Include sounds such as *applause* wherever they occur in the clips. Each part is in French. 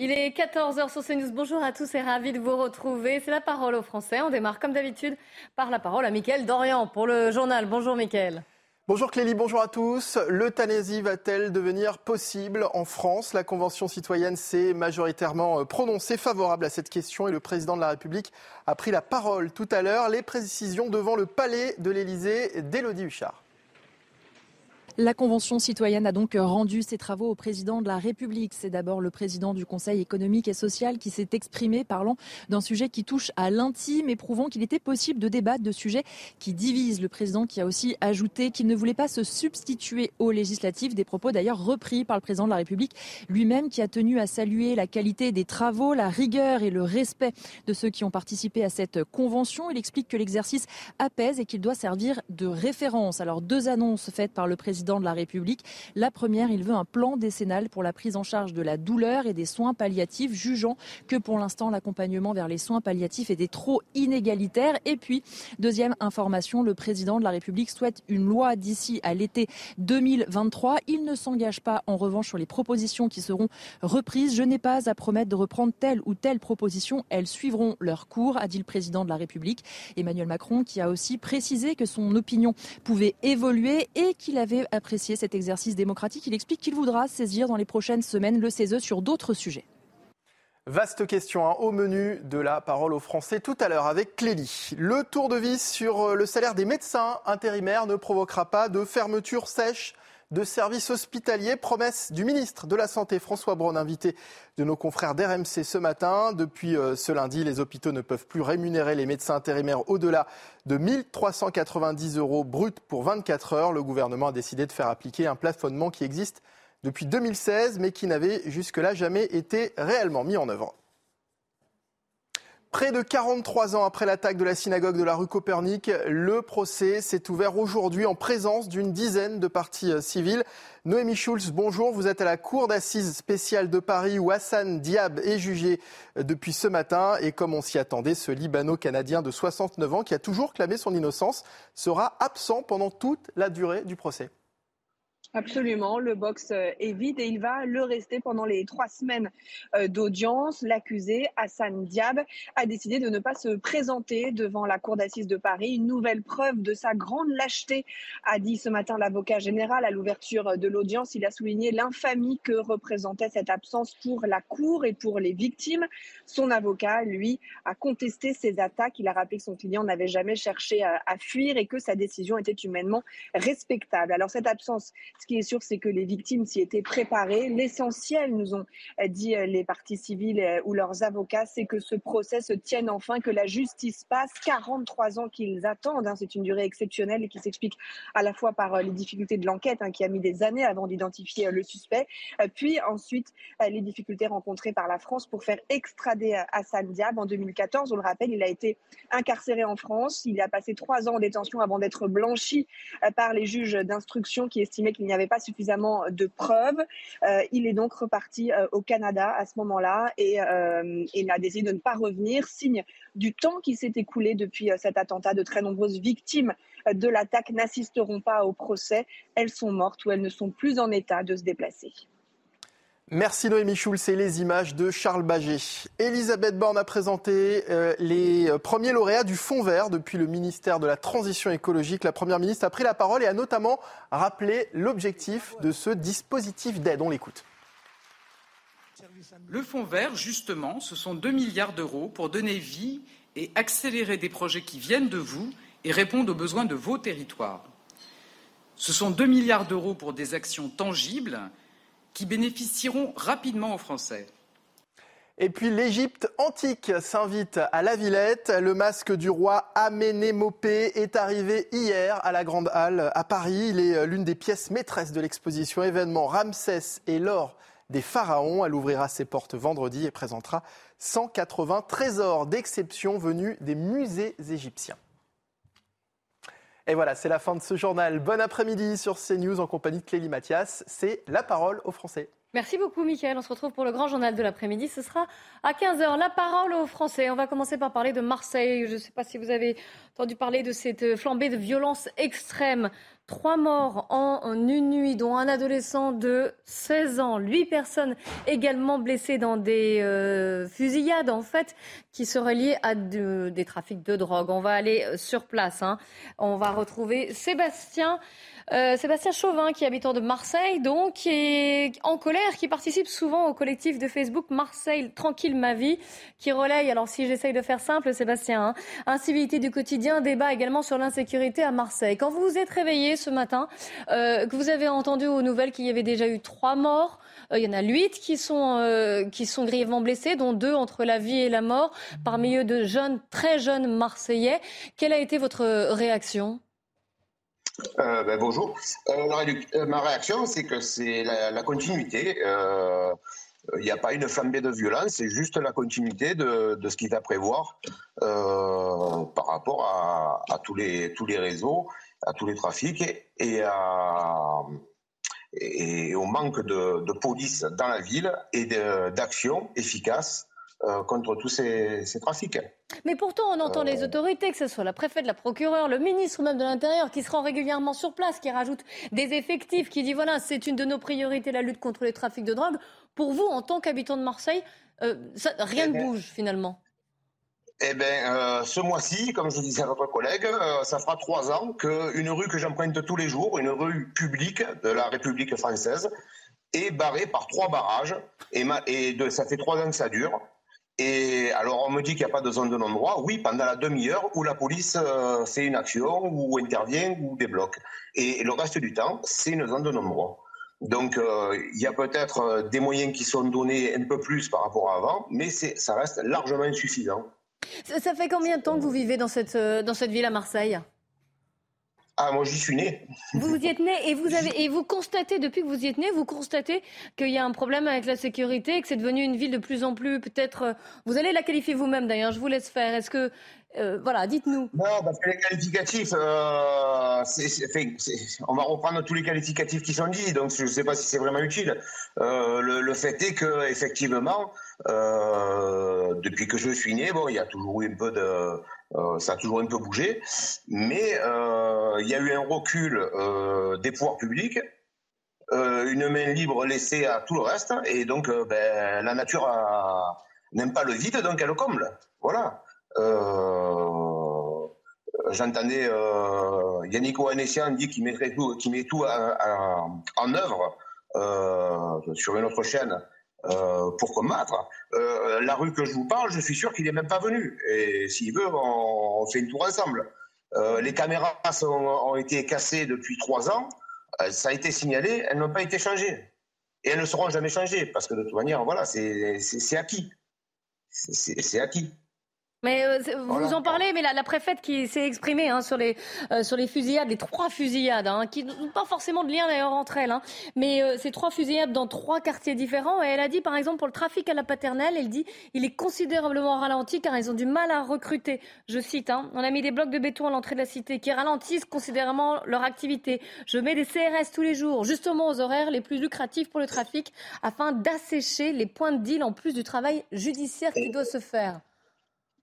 Il est 14h sur CNews. Bonjour à tous et ravi de vous retrouver. C'est la parole aux Français. On démarre comme d'habitude par la parole à Mickaël Dorian pour le journal. Bonjour Mickaël. Bonjour Clélie, bonjour à tous. L'euthanasie va-t-elle devenir possible en France? La Convention citoyenne s'est majoritairement prononcée favorable à cette question et le président de la République a pris la parole tout à l'heure. Les précisions devant le palais de l'Élysée d'Élodie Huchard. La Convention citoyenne a donc rendu ses travaux au président de la République. C'est d'abord le président du Conseil économique et social qui s'est exprimé parlant d'un sujet qui touche à l'intime et prouvant qu'il était possible de débattre de sujets qui divisent. Le président qui a aussi ajouté qu'il ne voulait pas se substituer aux législatives, des propos d'ailleurs repris par le président de la République lui-même qui a tenu à saluer la qualité des travaux, la rigueur et le respect de ceux qui ont participé à cette convention. Il explique que l'exercice apaise et qu'il doit servir de référence. Alors deux annonces faites par le président de la République. La première, il veut un plan décennal pour la prise en charge de la douleur et des soins palliatifs, jugeant que pour l'instant l'accompagnement vers les soins palliatifs était trop inégalitaire. Et puis, deuxième information, le président de la République souhaite une loi d'ici à l'été 2023. Il ne s'engage pas en revanche sur les propositions qui seront reprises. Je n'ai pas à promettre de reprendre telle ou telle proposition. Elles suivront leur cours, a dit le président de la République. Emmanuel Macron qui a aussi précisé que son opinion pouvait évoluer et qu'il avait apprécié cet exercice démocratique. Il explique qu'il voudra saisir dans les prochaines semaines le CESE sur d'autres sujets. Vaste question hein, au menu de la parole aux Français tout à l'heure avec Clélie. Le tour de vis sur le salaire des médecins intérimaires ne provoquera pas de fermeture sèche de services hospitaliers. Promesse du ministre de la Santé, François Braun, invité de nos confrères d'RMC ce matin. Depuis ce lundi, les hôpitaux ne peuvent plus rémunérer les médecins intérimaires au-delà de 1390 euros bruts pour 24 heures. Le gouvernement a décidé de faire appliquer un plafonnement qui existe depuis 2016, mais qui n'avait jusque-là jamais été réellement mis en œuvre. Près de 43 ans après l'attaque de la synagogue de la rue Copernic, le procès s'est ouvert aujourd'hui en présence d'une dizaine de parties civiles. Noémie Schulz, bonjour. Vous êtes à la cour d'assises spéciale de Paris où Hassan Diab est jugé depuis ce matin. Et comme on s'y attendait, ce Libano-Canadien de 69 ans qui a toujours clamé son innocence sera absent pendant toute la durée du procès. Absolument, le box est vide et il va le rester pendant les trois semaines d'audience. L'accusé, Hassan Diab, a décidé de ne pas se présenter devant la cour d'assises de Paris. Une nouvelle preuve de sa grande lâcheté, a dit ce matin l'avocat général à l'ouverture de l'audience. Il a souligné l'infamie que représentait cette absence pour la cour et pour les victimes. Son avocat, lui, a contesté ces attaques. Il a rappelé que son client n'avait jamais cherché à, à fuir et que sa décision était humainement respectable. Alors cette absence ce qui est sûr, c'est que les victimes s'y étaient préparées. L'essentiel, nous ont dit les parties civiles ou leurs avocats, c'est que ce procès se tienne enfin, que la justice passe. 43 ans qu'ils attendent. Hein. C'est une durée exceptionnelle et qui s'explique à la fois par les difficultés de l'enquête, hein, qui a mis des années avant d'identifier le suspect, puis ensuite les difficultés rencontrées par la France pour faire extrader Hassan Diab. En 2014, on le rappelle, il a été incarcéré en France. Il a passé trois ans en détention avant d'être blanchi par les juges d'instruction qui estimaient qu'il n'y avait pas suffisamment de preuves. Euh, il est donc reparti euh, au Canada à ce moment-là et euh, il a décidé de ne pas revenir, signe du temps qui s'est écoulé depuis cet attentat. De très nombreuses victimes de l'attaque n'assisteront pas au procès. Elles sont mortes ou elles ne sont plus en état de se déplacer. Merci Noémie Schulz et les images de Charles Baget. Elisabeth Borne a présenté euh, les premiers lauréats du Fonds vert depuis le ministère de la Transition écologique. La Première ministre a pris la parole et a notamment rappelé l'objectif de ce dispositif d'aide. On l'écoute. Le Fonds vert, justement, ce sont 2 milliards d'euros pour donner vie et accélérer des projets qui viennent de vous et répondent aux besoins de vos territoires. Ce sont 2 milliards d'euros pour des actions tangibles qui bénéficieront rapidement aux Français. Et puis l'Égypte antique s'invite à la Villette. Le masque du roi Amenémopé est arrivé hier à la Grande Halle à Paris. Il est l'une des pièces maîtresses de l'exposition événement Ramsès et l'or des pharaons. Elle ouvrira ses portes vendredi et présentera 180 trésors d'exception venus des musées égyptiens. Et voilà, c'est la fin de ce journal. Bon après-midi sur CNews en compagnie de Clélie Mathias. C'est la parole aux Français. Merci beaucoup, Mickaël. On se retrouve pour le grand journal de l'après-midi. Ce sera à 15h. La parole aux Français. On va commencer par parler de Marseille. Je ne sais pas si vous avez entendu parler de cette flambée de violence extrême. Trois morts en une nuit, dont un adolescent de 16 ans. Huit personnes également blessées dans des euh, fusillades, en fait, qui seraient liées à des trafics de drogue. On va aller euh, sur place. Hein. On va retrouver Sébastien. Euh, Sébastien Chauvin, qui est habitant de Marseille, donc, est en colère, qui participe souvent au collectif de Facebook Marseille Tranquille Ma Vie, qui relaye, alors si j'essaye de faire simple, Sébastien, hein, incivilité du quotidien, débat également sur l'insécurité à Marseille. Quand vous vous êtes réveillé ce matin, euh, que vous avez entendu aux nouvelles qu'il y avait déjà eu trois morts, euh, il y en a huit qui sont, qui sont grièvement blessés, dont deux entre la vie et la mort, parmi eux de jeunes, très jeunes Marseillais. Quelle a été votre réaction? Euh, ben, bonjour. Euh, euh, ma réaction, c'est que c'est la, continuité. Il n'y a pas une flambée de violence, c'est juste la continuité de, ce qu'il va prévoir par rapport à, tous, les, tous les réseaux, à tous les trafics et, et au manque de, de, police dans la ville et d'action efficace euh, contre tous ces, trafics. Mais pourtant, on entend les euh. autorités, que ce soit la préfète, la procureure, le ministre même de l'Intérieur, qui se rend régulièrement sur place, qui rajoute des effectifs, qui dit voilà, c'est une de nos priorités, la lutte contre les trafics de drogue. Pour vous, en tant qu'habitant de Marseille, euh, rien eh ne ben, bouge finalement. Eh bien, ce mois-ci, comme je disais à votre collègue, ça fera trois ans qu'une rue que j'emprunte tous les jours, une rue publique de la République française, est barrée par trois barrages. Et, ça fait trois ans que ça dure. Et alors on me dit qu'il n'y a pas de zone de non-droit. Oui, pendant la demi-heure où la police euh, fait une action, ou intervient, ou débloque. Et, le reste du temps, c'est une zone de non-droit. Donc euh, il y a peut-être euh, des moyens qui sont donnés un peu plus par rapport à avant, mais ça reste largement insuffisant. Ça, fait combien de temps que vous vivez dans cette, dans cette ville à Marseille? Ah, moi, j'y suis né. Vous y êtes né et vous, avez, et vous constatez, depuis que vous y êtes né, vous constatez qu'il y a un problème avec la sécurité, que c'est devenu une ville de plus en plus, peut-être. Euh, vous allez la qualifier vous-même d'ailleurs, je vous laisse faire. Est-ce que. Euh, voilà, dites-nous. Non, parce que les qualificatifs, euh, on va reprendre tous les qualificatifs qui sont dits, donc je ne sais pas si c'est vraiment utile. le, le, fait est que, effectivement, depuis que je suis né, bon, il y a toujours un peu de, euh, ça a toujours un peu bougé, mais euh, il y a eu un recul euh, des pouvoirs publics, une main libre laissée à tout le reste, et donc ben, la nature n'aime pas le vide, donc elle le comble. Voilà. J'entendais Yannick Oanessian dire qu'il mettrait tout, met tout en œuvre sur une autre chaîne euh, pour combattre. Euh, la rue que je vous parle, je suis sûr qu'il n'est même pas venu. Et s'il veut, on, fait une tour ensemble. Euh, les caméras ont été cassées depuis trois ans. ça a été signalé, elles n'ont pas été changées. Et elles ne seront jamais changées, parce que de toute manière, voilà, c'est acquis. C'est acquis. Mais euh, vous en parlez, mais la, la préfète qui s'est exprimée hein, sur, les, euh, sur les fusillades, les trois fusillades, hein, qui n'ont pas forcément de lien d'ailleurs entre elles, hein, mais euh, ces trois fusillades dans trois quartiers différents. Et elle a dit, par exemple, pour le trafic à la paternelle, elle dit il est considérablement ralenti car ils ont du mal à recruter. Je cite hein, on a mis des blocs de béton à l'entrée de la cité qui ralentissent considérablement leur activité. Je mets des CRS tous les jours, justement aux horaires les plus lucratifs pour le trafic, afin d'assécher les points de deal en plus du travail judiciaire qui doit se faire.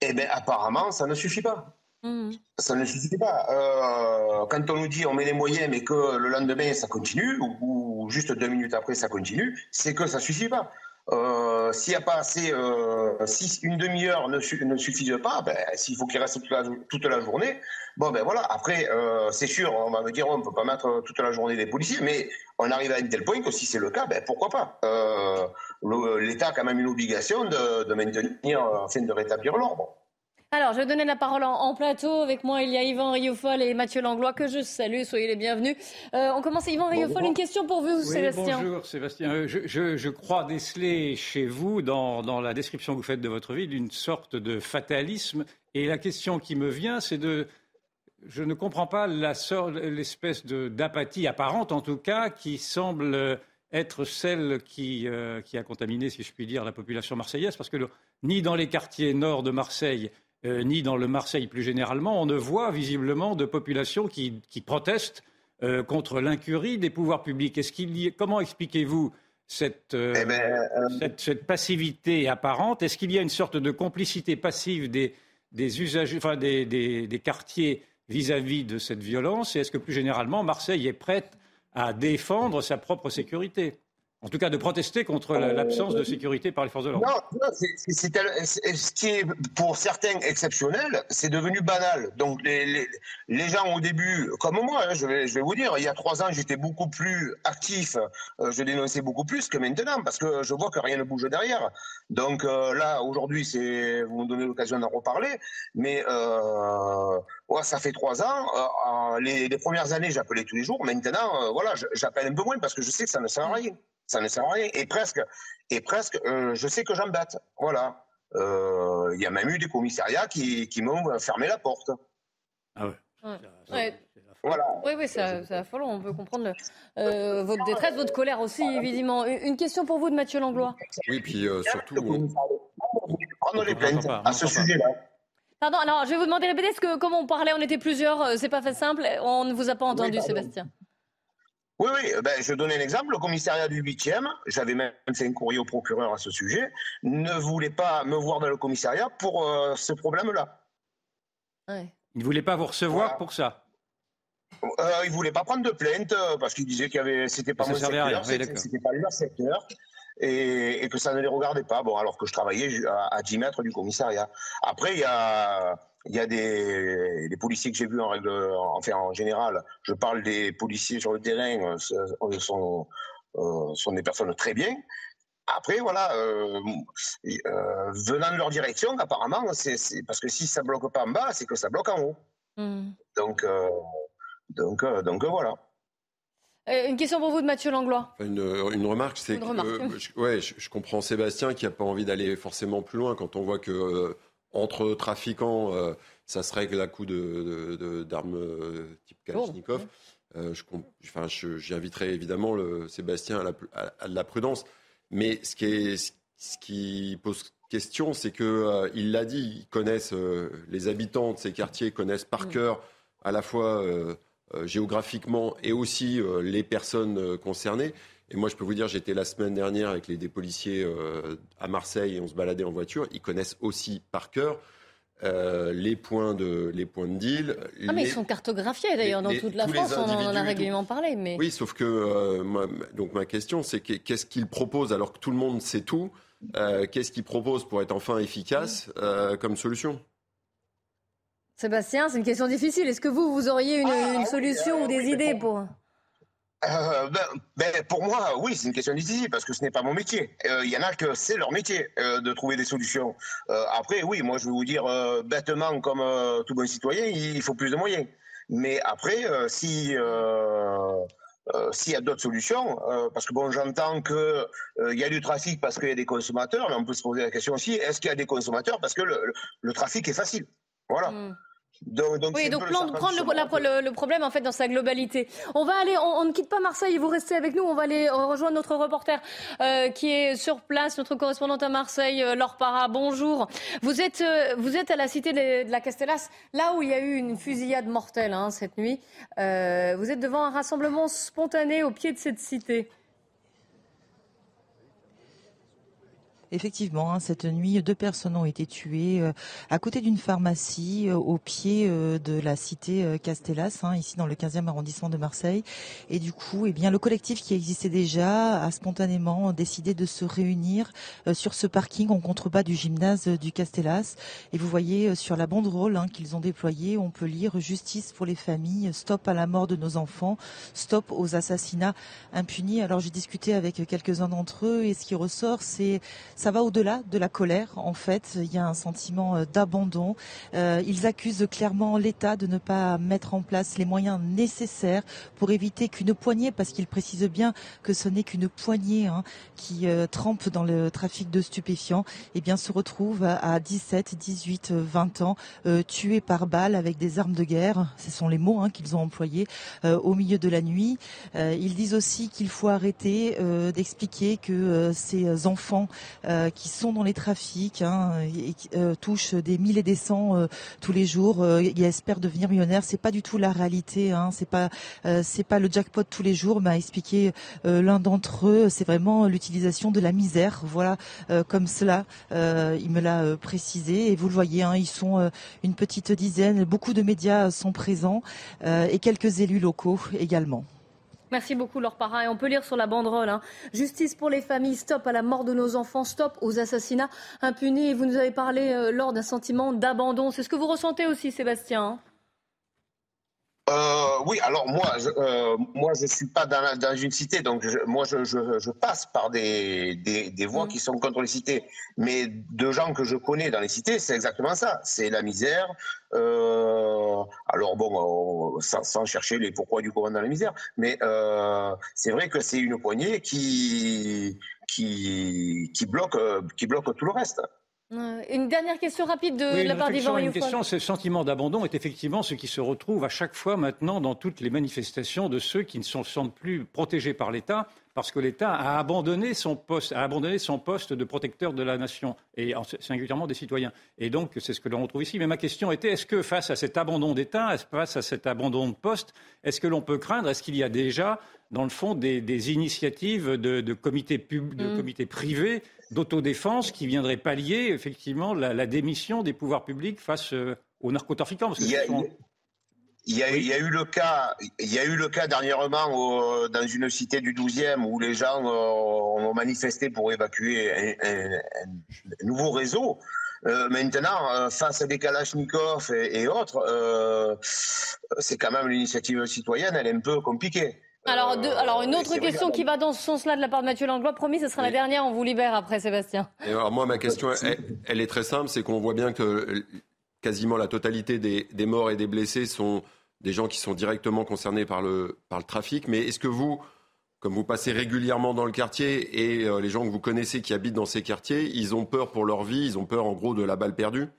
Eh bien, apparemment, ça ne suffit pas. Mmh. Ça ne suffit pas. Euh, quand on nous dit on met les moyens, mais que le lendemain ça continue, ou, juste deux minutes après ça continue, c'est que ça ne suffit pas. Euh, s'il n'y a pas assez, euh, si une demi-heure ne, ne, suffit pas, ben, s'il faut qu'il reste toute la, journée, bon ben voilà. Après, c'est sûr, on va me dire on ne peut pas mettre toute la journée des policiers, mais on arrive à un tel point que si c'est le cas, ben pourquoi pas. L'État a quand même une obligation de, maintenir, afin de rétablir l'ordre. Alors, je vais donner la parole en, plateau. Avec moi, il y a Yvan Riofol et Mathieu Langlois, que je salue. Soyez les bienvenus. Euh, on commence. Yvan Riofol, une question pour vous, Sébastien. Bonjour, Sébastien. Euh, je, crois déceler chez vous, dans, la description que vous faites de votre vie, d'une sorte de fatalisme. Et la question qui me vient, c'est de. Je ne comprends pas l'espèce d'apathie apparente, en tout cas, qui semble être celle qui, euh, qui, a contaminé, si je puis dire, la population marseillaise, parce que ni dans les quartiers nord de Marseille, euh, ni dans le Marseille plus généralement, on ne voit visiblement de populations qui, protestent euh, contre l'incurie des pouvoirs publics. comment expliquez-vous cette, euh, eh ben, cette, passivité apparente? Est-ce qu'il y a une sorte de complicité passive des, usagers, enfin des, quartiers vis-à-vis de cette violence? Et est-ce que plus généralement, Marseille est prête à défendre sa propre sécurité? En tout cas, de protester contre l'absence de sécurité par les forces de l'ordre. Non, non ce qui est pour certains exceptionnel, c'est devenu banal. Donc les, gens au début, comme moi, hein, je, vais, vous dire, il y a trois ans, j'étais beaucoup plus actif, euh, je dénonçais beaucoup plus que maintenant, parce que je vois que rien ne bouge derrière. Donc euh, là, aujourd'hui, vous me donnez l'occasion d'en reparler, mais euh, ouais, ça fait trois ans. Les, les, premières années, j'appelais tous les jours. Maintenant, voilà, j'appelle un peu moins parce que je sais que ça ne sert à rien ça ne sert à rien. Et presque, et presque euh, je sais que j'embête. Voilà. Euh, il y a même eu des commissariats qui, qui m'ont fermé la porte. Ah ouais. Voilà. Oui, oui, c'est affolant. On peut comprendre euh, votre détresse, votre colère aussi, évidemment. Une question pour vous de Mathieu Langlois. Oui, puis surtout. Prendre les plaintes à ce sujet-là. Pardon, alors je vais vous demander de répéter, parce que comme on parlait, on était plusieurs, c'est pas fait simple, on ne vous a pas entendu, Sébastien. Oui, oui, euh, ben, je donne un exemple. Le commissariat du 8e, j'avais même fait un courrier au procureur à ce sujet, ne voulait pas me voir dans le commissariat pour euh, ce problème-là. Il ne voulait pas vous recevoir pour ça euh, Il ne voulait pas prendre de plainte parce qu'il disait que avait, c'était pas mon secteur, c'était pas leur secteur. Et, que ça ne les regardait pas. Bon, alors que je travaillais à, à 10 mètres du commissariat. Après, il y a il y a des, des policiers que j'ai vus en règle, enfin en général, je parle des policiers sur le terrain, euh, sont, euh, sont des personnes très bien. Après, voilà, euh, euh, venant de leur direction, apparemment, c'est parce que si ça bloque pas en bas, c'est que ça bloque en haut. Hmm. Donc, euh, donc, euh, donc voilà. Une question pour vous de Mathieu Langlois. Une, une remarque, c'est que je, ouais, je, je, comprends Sébastien qui n'a pas envie d'aller forcément plus loin quand on voit que entre trafiquants, euh, ça se règle à coup d'armes de, euh, type Kalachnikov. Euh, J'inviterai évidemment le Sébastien à la, prudence. Mais ce qui, est, ce qui pose question, c'est qu'il il l'a dit, ils connaissent, les habitants de ces quartiers connaissent par mm. cœur à la fois géographiquement et aussi les personnes concernées. Et moi, je peux vous dire, j'étais la semaine dernière avec les, des policiers euh, à Marseille et on se baladait en voiture. Ils connaissent aussi par cœur euh, les points de les points de deal. Ah, mais ils sont cartographiés d'ailleurs dans toute la France. On en a régulièrement parlé. Mais... Oui, sauf que euh, donc ma question, c'est qu'est-ce qu'ils proposent alors que tout le monde sait tout Qu'est-ce qu'ils proposent pour être enfin efficace comme solution? Sébastien, c'est une question difficile. Est-ce que vous, vous auriez une, ah, une solution ou des idées pour euh, ben, ben, pour moi, oui, c'est une question difficile parce que ce n'est pas mon métier. Il euh, y en a que c'est leur métier euh, de trouver des solutions. après, oui, moi je vais vous dire bêtement, comme tout bon citoyen, il faut plus de moyens. Mais après, si s'il y a d'autres solutions, parce que bon, j'entends que il y a du trafic parce qu'il y a des consommateurs, mais on peut se poser la question aussi est-ce qu'il y a des consommateurs parce que le, trafic est facile? Voilà. Oui, donc prendre le, problème en fait dans sa globalité. On va aller, on, ne quitte pas Marseille, vous restez avec nous. On va aller rejoindre notre reporter euh, qui est sur place, notre correspondante à Marseille, euh, Laure Parra. Bonjour. Vous êtes, euh, vous êtes à la cité de, la Castellas, là où il y a eu une fusillade mortelle hein, cette nuit. vous êtes devant un rassemblement spontané au pied de cette cité. Effectivement, hein, cette nuit, deux personnes ont été tuées euh, à côté d'une pharmacie euh, au pied euh, de la cité Castellas, hein, ici dans le 15e arrondissement de Marseille. Et du coup, eh bien, le collectif qui existait déjà a spontanément décidé de se réunir sur ce parking en contrebas du gymnase du Castellas. Et vous voyez sur la banderole hein, qu'ils ont déployée, on peut lire Justice pour les familles, stop à la mort de nos enfants, stop aux assassinats impunis. Alors j'ai discuté avec quelques-uns d'entre eux et ce qui ressort, c'est ça va au-delà de la colère. En fait, il y a un sentiment d'abandon. ils accusent clairement l'État de ne pas mettre en place les moyens nécessaires pour éviter qu'une poignée, parce qu'ils précisent bien que ce n'est qu'une poignée hein, qui trempe dans le trafic de stupéfiants, eh bien se retrouve à 17, 18, 20 ans, tués par balle avec des armes de guerre. Ce sont les mots hein, qu'ils ont employés au milieu de la nuit. ils disent aussi qu'il faut arrêter d'expliquer que ces enfants qui sont dans les trafics hein, et qui touchent des mille et des cents tous les jours, ils espèrent devenir millionnaires. C'est pas du tout la réalité. Hein. C'est pas c'est pas le jackpot tous les jours. M'a expliqué l'un d'entre eux. C'est vraiment l'utilisation de la misère. Voilà comme cela. il me l'a précisé et vous le voyez. Hein, ils sont une petite dizaine. Beaucoup de médias sont présents et quelques élus locaux également. Merci beaucoup, Laure Parra. Et on peut lire sur la banderole hein. Justice pour les familles, stop à la mort de nos enfants, stop aux assassinats impunis. Et vous nous avez parlé, euh, lors d'un sentiment d'abandon. C'est ce que vous ressentez aussi, Sébastien hein euh, oui, alors moi, je, euh, moi, je suis pas dans, dans une cité, donc moi, je, je, je, passe par des, des, des voies mm. qui sont contre les cités. Mais de gens que je connais dans les cités, c'est exactement ça. C'est la misère. Euh, alors bon, sans, sans, chercher les pourquoi du comment dans la misère, mais euh, c'est vrai que c'est une poignée qui qui qui bloque qui bloque tout le reste. Une dernière question rapide de la part d'Yvan Une question, ce sentiment d'abandon est effectivement ce qui se retrouve à chaque fois maintenant dans toutes les manifestations de ceux qui ne se sentent plus protégés par l'État parce que l'État a abandonné son poste, a abandonné son poste de protecteur de la nation et singulièrement des citoyens. Et donc c'est ce que l'on retrouve ici. Mais ma question était est-ce que face à cet abandon d'État, face à cet abandon de poste, est-ce que l'on peut craindre, est-ce qu'il y a déjà dans le fond des, initiatives de, comités, pub, de mm. comités privés d'autodéfense qui viendraient pallier effectivement la, démission des pouvoirs publics face euh, aux narcotrafiquants? Il y, a, il y, a, eu le cas, il y a eu le cas dernièrement dans une cité du 12e où les gens euh, ont manifesté pour évacuer un, nouveau réseau. Euh, maintenant, euh, face à des Kalachnikov et, et autres, euh, c'est quand même l'initiative citoyenne, elle est un peu compliquée. Alors, alors une autre question qui va dans ce sens-là de la part de Mathieu Langlois. Promis, ce sera la dernière. On vous libère après, Sébastien. Et alors moi, ma question, elle, est très simple. C'est qu'on voit bien que quasiment la totalité des, des morts et des blessés sont des gens qui sont directement concernés par le, par le trafic. Mais est-ce que vous, comme vous passez régulièrement dans le quartier et euh, les gens que vous connaissez qui habitent dans ces quartiers, ils ont peur pour leur vie, ils ont peur en gros de la balle perdue?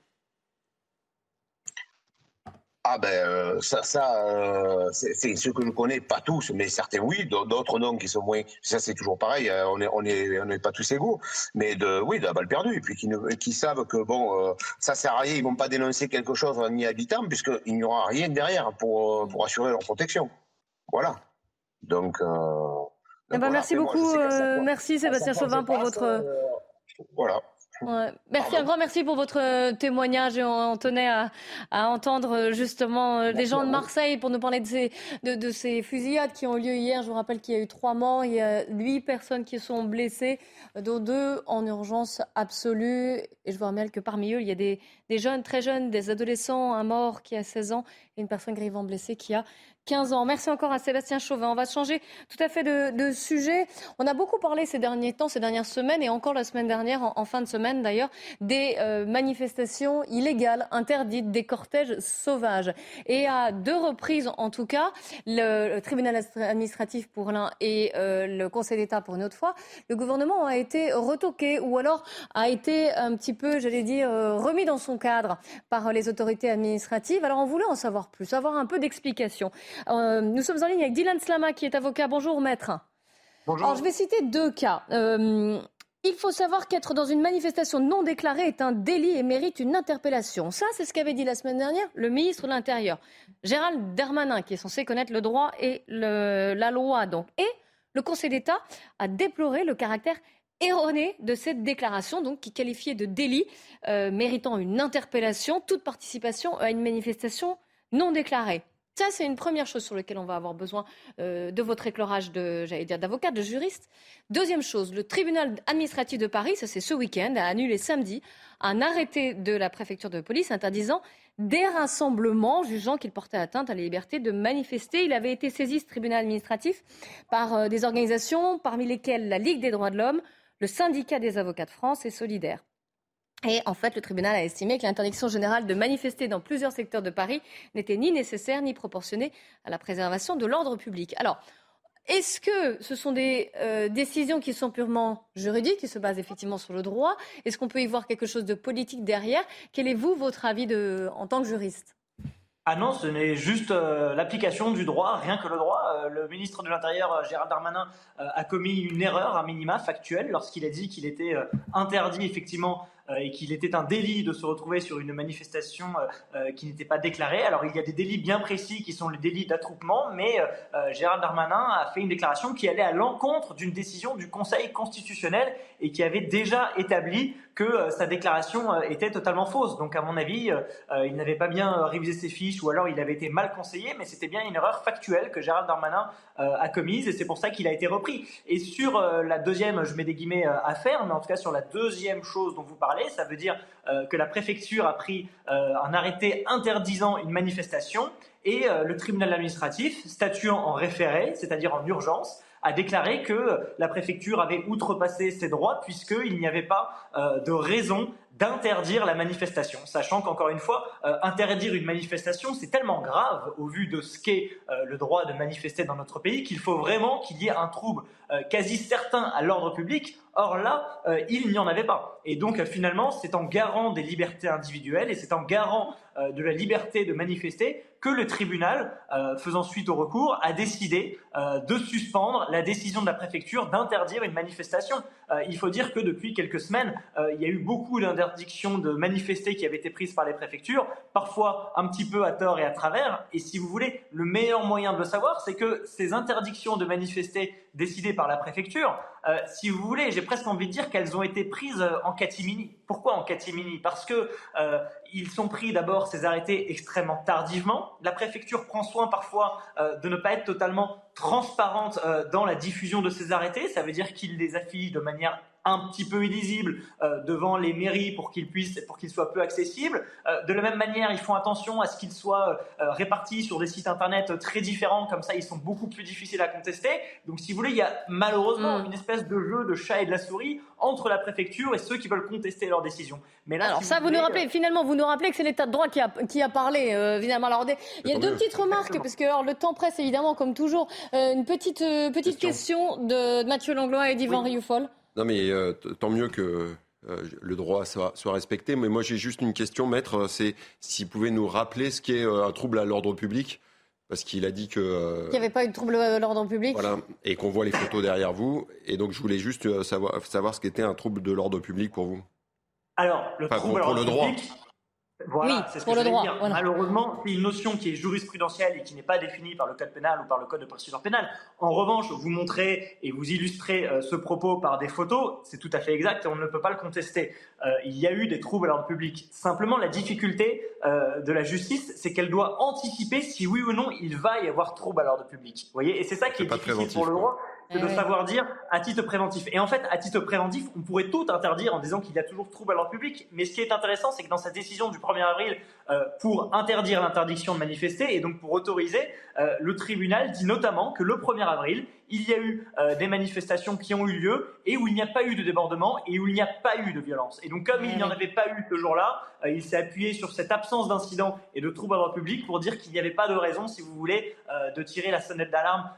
Ah ben euh, ça, ça euh, c'est ceux que je connais, pas tous, mais certains oui, d'autres non qui sont moins. Ça c'est toujours pareil, hein, on est on est on n'est pas tous égaux, mais de oui de la balle perdue et puis qui, ne, qui savent que bon euh, ça sert à rien, ils vont pas dénoncer quelque chose en y habitant puisqu'il n'y aura rien derrière pour pour assurer leur protection. Voilà. Donc. Eh ben, merci beaucoup, merci Sébastien Sauvin pour votre. voilà. Merci, un grand merci pour votre euh, témoignage. On, tenait à, entendre euh, justement euh, des gens de Marseille pour nous parler de ces, de, ces, fusillades qui ont eu lieu hier. Je vous rappelle qu'il y a eu trois morts, il y a huit personnes qui sont blessées, dont deux en urgence absolue. Et je vous rappelle que parmi eux, il y a des, des jeunes, très jeunes, des adolescents, un mort qui a 16 ans et une personne grièvement blessée qui a 15 ans. Merci encore à Sébastien Chauvin. On va changer tout à fait de, sujet. On a beaucoup parlé ces derniers temps, ces dernières semaines, et encore la semaine dernière, en, fin de semaine d'ailleurs, des euh, manifestations illégales, interdites, des cortèges sauvages. Et à deux reprises, en tout cas, le, tribunal administratif pour l'un et euh, le Conseil d'État pour une autre fois, le gouvernement a été retoqué ou alors a été un petit peu, j'allais dire, euh, remis dans son cadre par les autorités administratives. Alors on voulait en savoir plus, avoir un peu d'explication. Euh, nous sommes en ligne avec Dylan Slama qui est avocat. Bonjour maître. Bonjour. Alors je vais citer deux cas. Euh, il faut savoir qu'être dans une manifestation non déclarée est un délit et mérite une interpellation. Ça, c'est ce qu'avait dit la semaine dernière le ministre de l'Intérieur, Gérald Darmanin, qui est censé connaître le droit et la loi. Donc. Et le Conseil d'État a déploré le caractère erroné de cette déclaration, donc qui qualifiait de délit euh, méritant une interpellation toute participation à une manifestation non déclarée. Ça, c'est une première chose sur laquelle on va avoir besoin euh, de votre éclairage de, j'allais dire, de juriste. Deuxième chose, le tribunal administratif de Paris, ça c'est ce week-end, a annulé samedi un arrêté de la préfecture de police interdisant des rassemblements, jugeant qu'il portait atteinte à la liberté de manifester. Il avait été saisi, ce tribunal administratif, par euh, des organisations, parmi lesquelles la Ligue des droits de l'homme, Le syndicat des avocats de France est solidaire. Et en fait, le tribunal a estimé que l'interdiction générale de manifester dans plusieurs secteurs de Paris n'était ni nécessaire ni proportionnée à la préservation de l'ordre public. Alors, est-ce que ce sont des euh, décisions qui sont purement juridiques, qui se basent effectivement sur le droit? Est-ce qu'on peut y voir quelque chose de politique derrière? Quel est, vous, votre avis en tant que juriste? Ah non, ce n'est juste euh, l'application du droit, rien que le droit. Euh, le ministre de l'Intérieur, Gérald Darmanin, a commis une erreur, un minima factuel, lorsqu'il a dit qu'il était interdit effectivement et qu'il était un délit de se retrouver sur une manifestation euh, euh, qui n'était pas déclarée. Alors il y a des délits bien précis qui sont les délits d'attroupement, mais Gérald Darmanin a fait une déclaration qui allait à l'encontre d'une décision du Conseil constitutionnel et qui avait déjà établi que sa déclaration était totalement fausse. Donc à mon avis, il n'avait pas bien révisé ses fiches ou alors il avait été mal conseillé, mais c'était bien une erreur factuelle que Gérald Darmanin a commise et c'est pour ça qu'il a été repris. Et sur la deuxième, je mets des guillemets à faire, mais en tout cas sur la deuxième chose dont vous parlez, ça veut dire euh, que la préfecture a pris euh, un arrêté interdisant une manifestation et euh, le tribunal administratif, statuant en référé, c'est-à-dire en urgence, a déclaré que la préfecture avait outrepassé ses droits puisqu'il n'y avait pas de raison d'interdire la manifestation, sachant qu'encore une fois, interdire une manifestation, c'est tellement grave au vu de ce qu'est le droit de manifester dans notre pays qu'il faut vraiment qu'il y ait un trouble quasi certain à l'ordre public Or là, euh, il n'y en avait pas. Et donc euh, finalement, c'est en garant des libertés individuelles et c'est en garant euh, de la liberté de manifester que le tribunal, faisant suite au recours, a décidé de suspendre la décision de la préfecture d'interdire une manifestation. Il faut dire que depuis quelques semaines, il y a eu beaucoup d'interdictions de manifester qui avaient été prises par les préfectures, parfois un petit peu à tort et à travers. Et si vous voulez, le meilleur moyen de le savoir, c'est que ces interdictions de manifester décidées par la préfecture, si vous voulez, j'ai presque envie de dire qu'elles ont été prises euh, en catimini. Pourquoi en catimini? Parce que euh, ils sont pris d'abord ces arrêtés extrêmement tardivement. La préfecture prend soin parfois euh, de ne pas être totalement transparente dans la diffusion de ces arrêtés. Ça veut dire qu'ils les affichent de manière un petit peu illisible euh, devant les mairies pour qu'ils puissent, pour qu'ils soient peu accessibles. Euh, de la même manière, ils font attention à ce qu'ils soient euh, répartis sur des sites internet très différents, comme ça ils sont beaucoup plus difficiles à contester. Donc si vous voulez, il y a malheureusement mm. une espèce de jeu de chat et de la souris entre la préfecture et ceux qui veulent contester leurs décisions. Mais là, alors ça, vous, nous rappelez finalement, vous nous rappelez que c'est l'État de droit qui a, qui a parlé finalement. Alors il y a deux petites remarques parce que alors, le temps presse évidemment comme toujours. une petite petite question, de Mathieu Langlois et d'Yvan oui. Rioufol. Non, mais euh, tant mieux que euh, le droit soit, respecté. Mais moi, j'ai juste une question, maître. C'est s'il pouvait nous rappeler ce qu'est euh, un trouble à l'ordre public. Parce qu'il a dit que. Qu'il n'y avait pas eu de trouble à l'ordre public. Voilà. Et qu'on voit les photos derrière vous. Et donc, je voulais juste savoir, savoir ce qu'était un trouble de l'ordre public pour vous. Alors, le trouble pour, le droit. Voilà, c'est ce que je veux dire. Malheureusement, c'est une notion qui est jurisprudentielle et qui n'est pas définie par le code pénal ou par le code de procédure pénale. En revanche, vous montrez et vous illustrez euh, ce propos par des photos, c'est tout à fait exact et on ne peut pas le contester. Euh, il y a eu des troubles à l'ordre public. Simplement, la difficulté euh, de la justice, c'est qu'elle doit anticiper si oui ou non il va y avoir trouble à l'ordre public. Vous voyez, et c'est ça qui est, difficile pour le droit de savoir dire à titre préventif. Et en fait, à titre préventif, on pourrait tout interdire en disant qu'il y a toujours trouble à l'ordre public. Mais ce qui est intéressant, c'est que dans sa décision du 1er avril pour interdire l'interdiction de manifester et donc pour autoriser, euh, le tribunal dit notamment que le 1er avril, il y a eu euh, des manifestations qui ont eu lieu et où il n'y a pas eu de débordement et où il n'y a pas eu de violence. Et donc, comme il n'y en avait pas eu ce jour-là, euh, il s'est appuyé sur cette absence d'incident et de troubles à l'ordre public pour dire qu'il n'y avait pas de raison, si vous voulez, euh, de tirer la sonnette d'alarme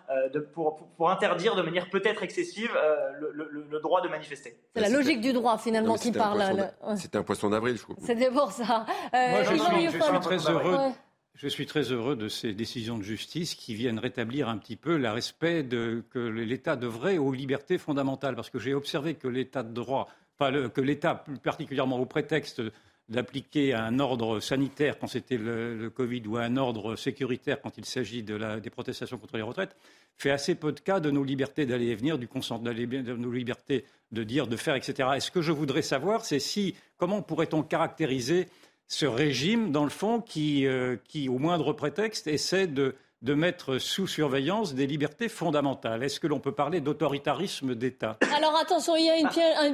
pour, pour, interdire de manière peut-être excessive le, droit de manifester. C'est la logique du droit, finalement, qui parle. C'était un poisson d'avril, je crois. C'était pour ça. Moi, je suis, très heureux. Je suis très heureux de ces décisions de justice qui viennent rétablir un petit peu le respect de, que l'État devrait aux libertés fondamentales. Parce que j'ai observé que l'État de droit, que l'État, plus particulièrement au prétexte d'appliquer un ordre sanitaire quand c'était le, Covid ou un ordre sécuritaire quand il s'agit de des protestations contre les retraites, fait assez peu de cas de nos libertés d'aller et venir, du consentement, de nos libertés de dire, de faire, etc. Et ce que je voudrais savoir, c'est si, comment pourrait-on caractériser ce régime, dans le fond, qui, euh, qui au moindre prétexte, essaie de, de, mettre sous surveillance des libertés fondamentales. Est-ce que l'on peut parler d'autoritarisme d'État? Alors attention, il y a une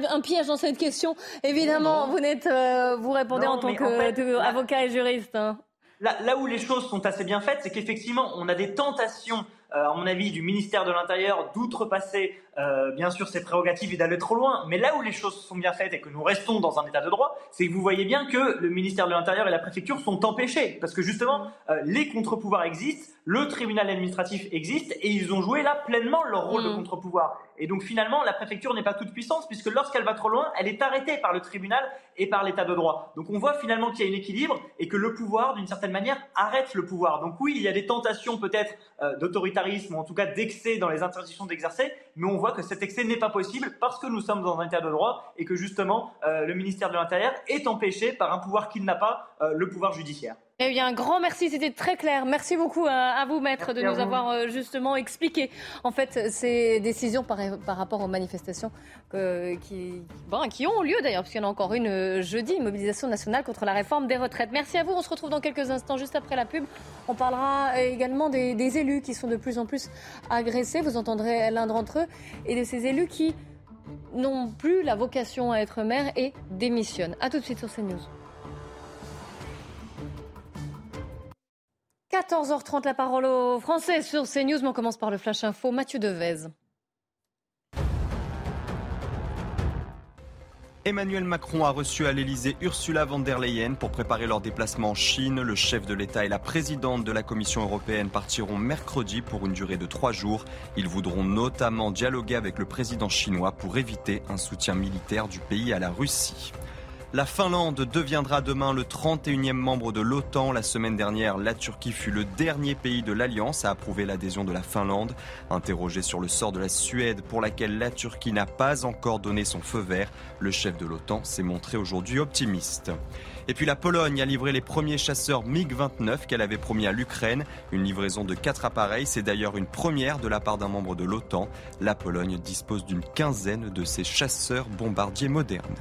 un, piège dans cette question. Évidemment, vous, n'êtes, euh, vous répondez en tant qu'avocat et juriste. Hein. Là, là, où les choses sont assez bien faites, c'est qu'effectivement, on a des tentations à mon avis, du ministère de l'Intérieur d'outrepasser euh, bien sûr ses prérogatives et d'aller trop loin. Mais là où les choses sont bien faites et que nous restons dans un état de droit, c'est que vous voyez bien que le ministère de l'Intérieur et la préfecture sont empêchés. Parce que justement, euh, les contre-pouvoirs existent, le tribunal administratif existe et ils ont joué là pleinement leur rôle de mm. contre-pouvoir. Et donc finalement, la préfecture n'est pas toute puissance puisque lorsqu'elle va trop loin, elle est arrêtée par le tribunal et par l'état de droit. Donc on voit finalement qu'il y a un équilibre et que le pouvoir, d'une certaine manière, arrête le pouvoir. Donc oui, il y a des tentations peut-être euh, d'autoritarisme ou en tout cas d'excès dans les interdictions d'exercer, mais on voit que cet excès n'est pas possible parce que nous sommes dans un état de droit et que justement euh, le ministère de l'Intérieur est empêché par un pouvoir qu'il n'a pas, euh, le pouvoir judiciaire. Eh bien, un grand merci, c'était très clair. Merci beaucoup à, vous, maître, de nous avoir euh, justement expliqué en fait ces décisions par, rapport aux manifestations qui, qui ont lieu d'ailleurs, puisqu'il y en a encore une jeudi, une mobilisation nationale contre la réforme des retraites. Merci à vous. On se retrouve dans quelques instants, juste après la pub. On parlera également des, des élus qui sont de plus en plus agressés. Vous entendrez l'un d'entre eux et de ces élus qui n'ont plus la vocation à être maire et démissionnent. A tout de suite sur CNews. 14h30, la parole aux Français sur CNews. Mais on commence par le Flash Info. Mathieu Devez. Emmanuel Macron a reçu à l'Elysée Ursula von der Leyen pour préparer leur déplacement en Chine. Le chef de l'État et la présidente de la Commission européenne partiront mercredi pour une durée de trois jours. Ils voudront notamment dialoguer avec le président chinois pour éviter un soutien militaire du pays à la Russie. La Finlande deviendra demain le 31e membre de l'OTAN. La semaine dernière, la Turquie fut le dernier pays de l'Alliance à approuver l'adhésion de la Finlande. Interrogé sur le sort de la Suède pour laquelle la Turquie n'a pas encore donné son feu vert, le chef de l'OTAN s'est montré aujourd'hui optimiste. Et puis la Pologne a livré les premiers chasseurs MiG-29 qu'elle avait promis à l'Ukraine. Une livraison de quatre appareils, c'est d'ailleurs une première de la part d'un membre de l'OTAN. La Pologne dispose d'une quinzaine de ces chasseurs bombardiers modernes.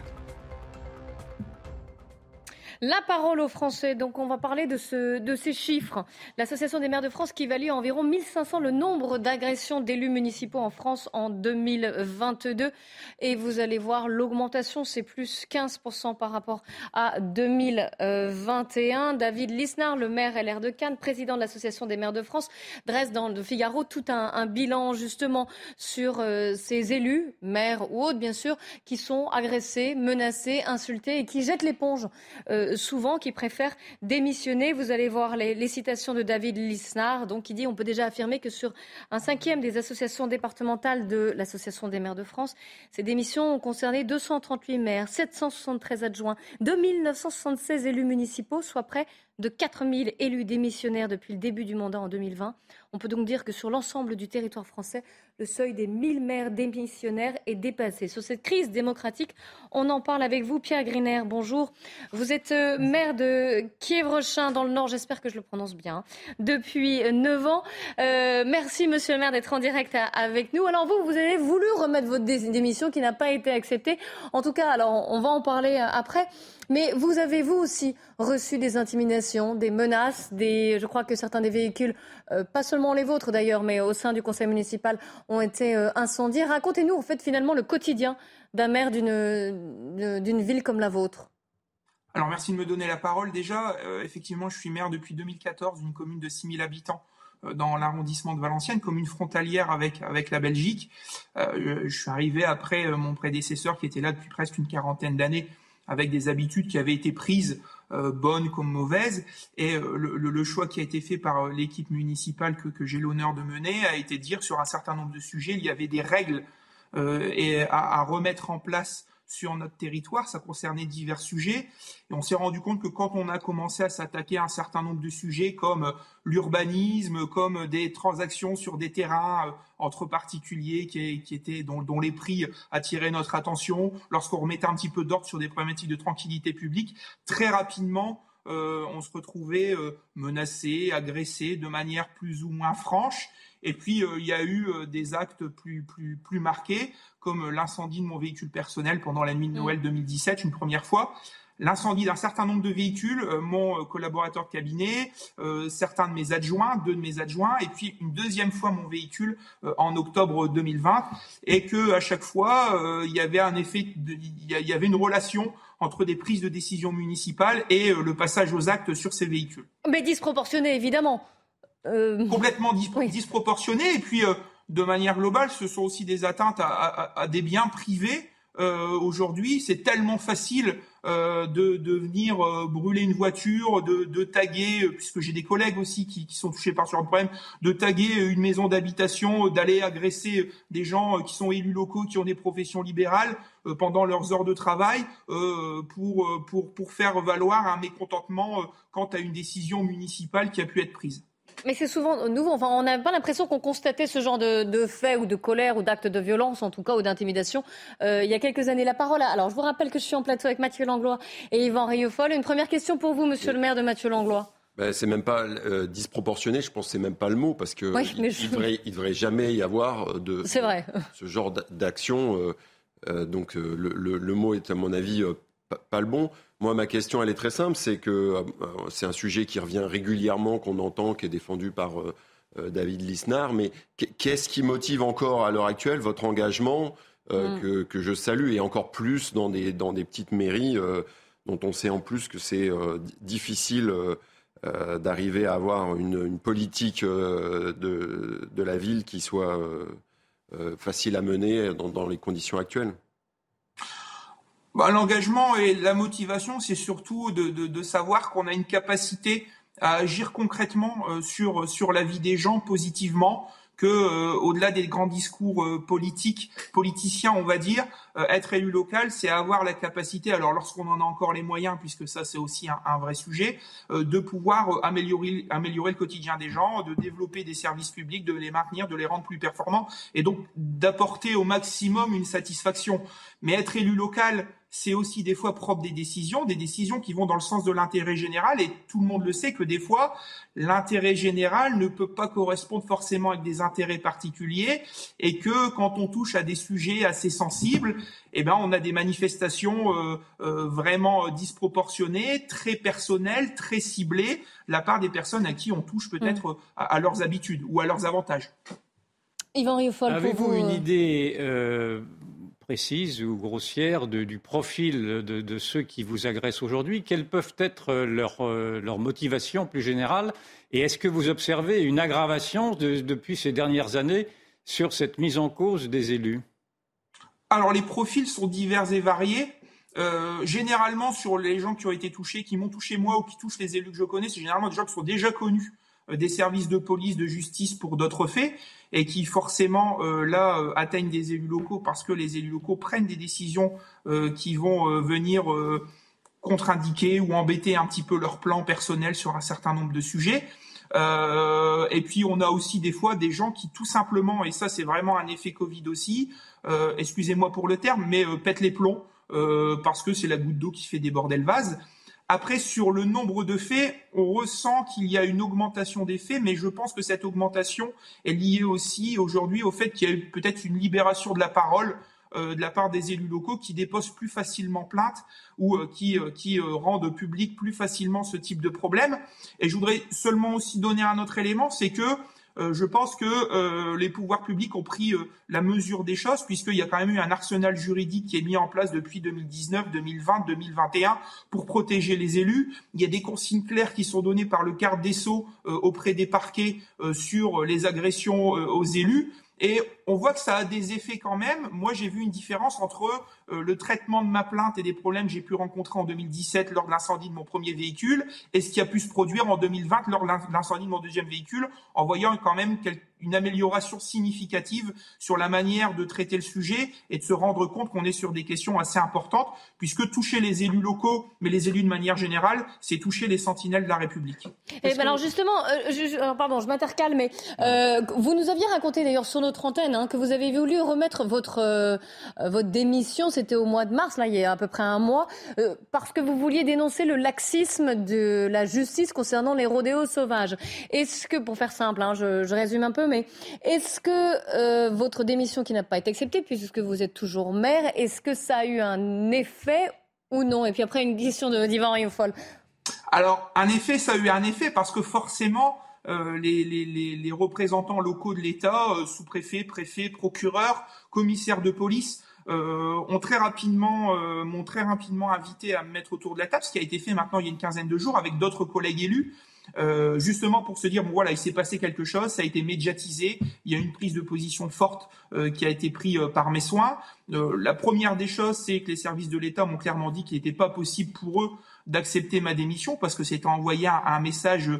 La parole aux Français. Donc, on va parler de, ce, de ces chiffres. L'Association des maires de France qui évalue à environ 1500 le nombre d'agressions d'élus municipaux en France en 2022. Et vous allez voir, l'augmentation, c'est plus 15% par rapport à 2021. David Lisnard, le maire LR de Cannes, président de l'Association des maires de France, dresse dans le Figaro tout un, bilan justement sur euh, ces élus, maires ou autres bien sûr, qui sont agressés, menacés, insultés et qui jettent l'éponge. Euh, souvent qui préfèrent démissionner. Vous allez voir les, citations de David Lisnard, donc, qui dit on peut déjà affirmer que sur un cinquième des associations départementales de l'Association des maires de France, ces démissions ont concerné 238 maires, 773 adjoints, 2976 élus municipaux, soit près de 4000 élus démissionnaires depuis le début du mandat en 2020. On peut donc dire que sur l'ensemble du territoire français, le seuil des 1000 maires démissionnaires est dépassé. Sur cette crise démocratique, on en parle avec vous, Pierre Griner. Bonjour. Vous êtes euh, maire de Kievrechin dans le Nord, j'espère que je le prononce bien, depuis 9 ans. Euh, merci, monsieur le maire, d'être en direct avec nous. Alors vous, vous avez voulu remettre votre démission qui n'a pas été acceptée. En tout cas, alors on va en parler euh, après. Mais vous avez, vous aussi, reçu des intimidations, des menaces, des, je crois que certains des véhicules, pas seulement les vôtres d'ailleurs, mais au sein du conseil municipal, ont été euh, incendiés. Racontez-nous, en fait, finalement, le quotidien d'un maire d'une ville comme la vôtre. Alors, merci de me donner la parole. Déjà, euh, effectivement, je suis maire depuis 2014 d'une commune de 6000 habitants euh, dans l'arrondissement de Valenciennes, commune frontalière avec la Belgique. je suis arrivé après mon prédécesseur qui était là depuis presque une quarantaine d'années avec des habitudes qui avaient été prises euh, bonnes comme mauvaises. Et euh, le, choix qui a été fait par euh, l'équipe municipale que, j'ai l'honneur de mener a été de dire sur un certain nombre de sujets, il y avait des règles à, remettre en place sur notre territoire. Ça concernait divers sujets. Et on s'est rendu compte que quand on a commencé à s'attaquer à un certain nombre de sujets comme l'urbanisme, comme des transactions sur des terrains euh, entre particuliers qui, qui étaient, dont, dont, les prix attiraient notre attention, lorsqu'on remettait un petit peu d'ordre sur des problématiques de tranquillité publique, très rapidement, euh, on se retrouvait euh, menacé, agressé de manière plus ou moins franche. Et puis, euh, il y a eu euh, des actes plus, plus, plus marqués, comme l'incendie de mon véhicule personnel pendant la nuit de Noël 2017, mm. une première fois l'incendie d'un certain nombre de véhicules, mon collaborateur de cabinet, certains de mes adjoints, deux de mes adjoints, et puis une deuxième fois mon véhicule en octobre 2020, et que à chaque fois il y avait un effet, il y avait une relation entre des prises de décision municipales et le passage aux actes sur ces véhicules. Mais disproportionné évidemment. complètement disproportionnées. Et puis, de manière globale, ce sont aussi des atteintes à des biens privés euh, aujourd'hui, c'est tellement facile euh, de, venir euh, brûler une voiture, de, taguer, puisque j'ai des collègues aussi qui, sont touchés par ce problème, de taguer une maison d'habitation, d'aller agresser des gens qui sont élus locaux, qui ont des professions libérales pendant leurs heures de travail, pour faire valoir un mécontentement quant à une décision municipale qui a pu être prise. Mais c'est souvent nouveau. Enfin, on n'a pas l'impression qu'on constatait ce genre de, de faits ou de colère ou d'actes de violence, en tout cas, ou d'intimidation. Euh, il y a quelques années, la parole. Alors, je vous rappelle que je suis en plateau avec Mathieu Langlois et Yvan Riofol. Une première question pour vous, monsieur le maire de Mathieu Langlois. Ben, c'est même pas euh, disproportionné, je pense que c'est même pas le mot, parce que il, ne devrait, devrait, jamais y avoir de, vrai. ce genre d'action. Euh, euh, donc le, le, le, mot est à mon avis pas le bon. Moi, ma question, elle est très simple. C'est que euh, c'est un sujet qui revient régulièrement, qu'on entend, qui est défendu par euh, euh, David Lisnard. Mais qu'est-ce qui motive encore à l'heure actuelle votre engagement mm. que, je salue et encore plus dans des, dans des petites mairies dont on sait en plus que c'est difficile d'arriver à avoir une, politique de, de, la ville qui soit facile à mener dans les conditions actuelles? Bah, L'engagement et la motivation, c'est surtout de, savoir qu'on a une capacité à agir concrètement euh, sur, sur la vie des gens positivement, que euh, au-delà des grands discours euh, politiques, politiciens, on va dire, être élu local, c'est avoir la capacité, alors lorsqu'on en a encore les moyens, puisque ça c'est aussi un, un, vrai sujet, de pouvoir améliorer, améliorer le quotidien des gens, de développer des services publics, de les maintenir, de les rendre plus performants, et donc d'apporter au maximum une satisfaction. Mais être élu local, c'est aussi des fois propre des décisions, des décisions qui vont dans le sens de l'intérêt général. Et tout le monde le sait que des fois, l'intérêt général ne peut pas correspondre forcément avec des intérêts particuliers et que quand on touche à des sujets assez sensibles, eh ben, on a des manifestations euh, euh, vraiment disproportionnées, très personnelles, très ciblées, de la part des personnes à qui on touche peut-être mmh. à, leurs habitudes ou à leurs avantages. Yvan Avez-vous une euh, idée précise ou grossière du profil de, ceux qui vous agressent aujourd'hui. Quelles peuvent être leurs leur motivations plus générales? Et est-ce que vous observez une aggravation depuis ces dernières années sur cette mise en cause des élus? Alors les profils sont divers et variés. Euh, généralement, sur les gens qui ont été touchés, qui m'ont touché moi ou qui touchent les élus que je connais, c'est généralement des gens qui sont déjà connus. euh, des services de police, de justice pour d'autres faits, et qui forcément euh, là euh, atteignent des élus locaux parce que les élus locaux prennent des décisions qui vont venir contre-indiquer ou embêter un petit peu leur plan personnel sur un certain nombre de sujets. Euh, et puis on a aussi des fois des gens qui tout simplement, et ça c'est vraiment un effet Covid aussi, euh, excusez-moi pour le terme, mais euh, pètent les plombs parce que c'est la goutte d'eau qui fait déborder le vase. Après, sur le nombre de faits, on ressent qu'il y a une augmentation des faits, mais je pense que cette augmentation est liée aussi aujourd'hui au fait qu'il y a peut-être une libération de la parole euh, de la part des élus locaux qui déposent plus facilement plainte ou euh, qui, euh, qui rendent public plus facilement ce type de problème. Et je voudrais seulement aussi donner un autre élément, c'est que je pense que euh, les pouvoirs publics ont pris euh, la mesure des choses, puisqu'il y a quand même eu un arsenal juridique qui est mis en place depuis 2019, 2020, 2021 pour protéger les élus. Il y a des consignes claires qui sont données par le garde des Sceaux auprès des parquets sur les agressions aux élus. Et on voit que ça a des effets quand même. Moi, j'ai vu une différence entre euh, le traitement de ma plainte et des problèmes que j'ai pu rencontrer en 2017 lors de l'incendie de mon premier véhicule et ce qui a pu se produire en 2020 lors de l'incendie de mon deuxième véhicule, en voyant quand même une amélioration significative sur la manière de traiter le sujet et de se rendre compte qu'on est sur des questions assez importantes, puisque toucher les élus locaux, mais les élus de manière générale, c'est toucher les sentinelles de la République. Eh ben alors justement, euh, pardon, je m'intercale, mais euh, vous nous aviez raconté d'ailleurs sur notre antenne hein, que vous avez voulu remettre votre euh, votre démission, c'était au mois de mars, là il y a à peu près un mois, euh, parce que vous vouliez dénoncer le laxisme de la justice concernant les rodéos sauvages. Est-ce que, pour faire simple, hein, je, résume un peu, mais est-ce que euh, votre démission qui n'a pas été acceptée, puisque vous êtes toujours maire, est-ce que ça a eu un effet ou non? Et puis après une question de d'Ivan Riofol. Alors, un effet, ça a eu un effet parce que forcément, euh, les, représentants locaux de l'État, sous-préfets, préfets, procureurs, commissaires de police, euh, ont très rapidement m'ont très rapidement invité à me mettre autour de la table, ce qui a été fait maintenant il y a une quinzaine de jours avec d'autres collègues élus. euh, justement pour se dire bon voilà il s'est passé quelque chose, ça a été médiatisé, il y a une prise de position forte euh, qui a été prise euh, par mes soins. la première des choses, c'est que les services de l'État m'ont clairement dit qu'il n'était pas possible pour eux d'accepter ma démission parce que c'était envoyé un, message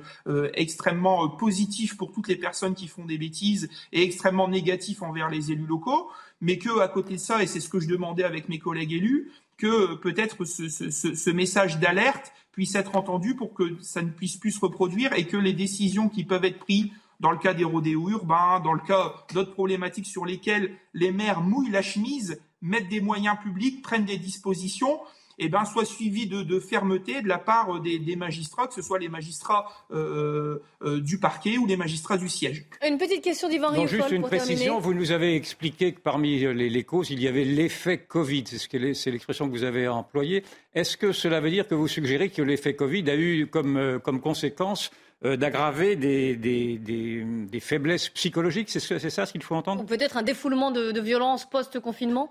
extrêmement positif pour toutes les personnes qui font des bêtises et extrêmement négatif envers les élus locaux, mais que à côté de ça, et c'est ce que je demandais avec mes collègues élus, que peut-être ce, message d'alerte puisse être entendu pour que ça ne puisse plus se reproduire et que les décisions qui peuvent être prises dans le cas des rodéos urbains, dans le cas d'autres problématiques sur lesquelles les maires mouillent la chemise, mettent des moyens publics, prennent des dispositions eh ben, soit suivi de, fermeté de la part des, magistrats, que ce soit les magistrats euh, euh, du parquet ou les magistrats du siège. Une petite question d'Yvan Juste une précision, vous nous avez expliqué que parmi les, causes, il y avait l'effet Covid, c'est l'expression que vous avez employée. Est-ce que cela veut dire que vous suggérez que l'effet Covid a eu comme, euh, comme conséquence d'aggraver des, des, faiblesses psychologiques? C'est ça ce qu'il faut entendre? Ou peut-être un défoulement de, de violence post-confinement?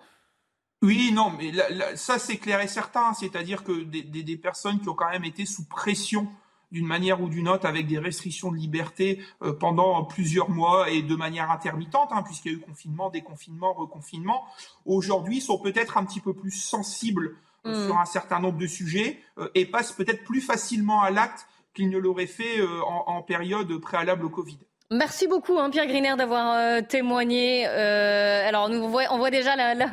Oui, non, mais ça c'est clair et certain. C'est-à-dire que des, personnes qui ont quand même été sous pression d'une manière ou d'une autre avec des restrictions de liberté euh, pendant plusieurs mois et de manière intermittente, hein, puisqu'il y a eu confinement, déconfinement, reconfinement, aujourd'hui sont peut-être un petit peu plus sensibles euh, mm. sur un certain nombre de sujets euh, et passent peut-être plus facilement à l'acte qu'ils ne l'auraient fait en période préalable au Covid. Merci beaucoup, hein, Pierre Griner, d'avoir euh, témoigné. Euh, alors, nous, on voit, on voit déjà la, la,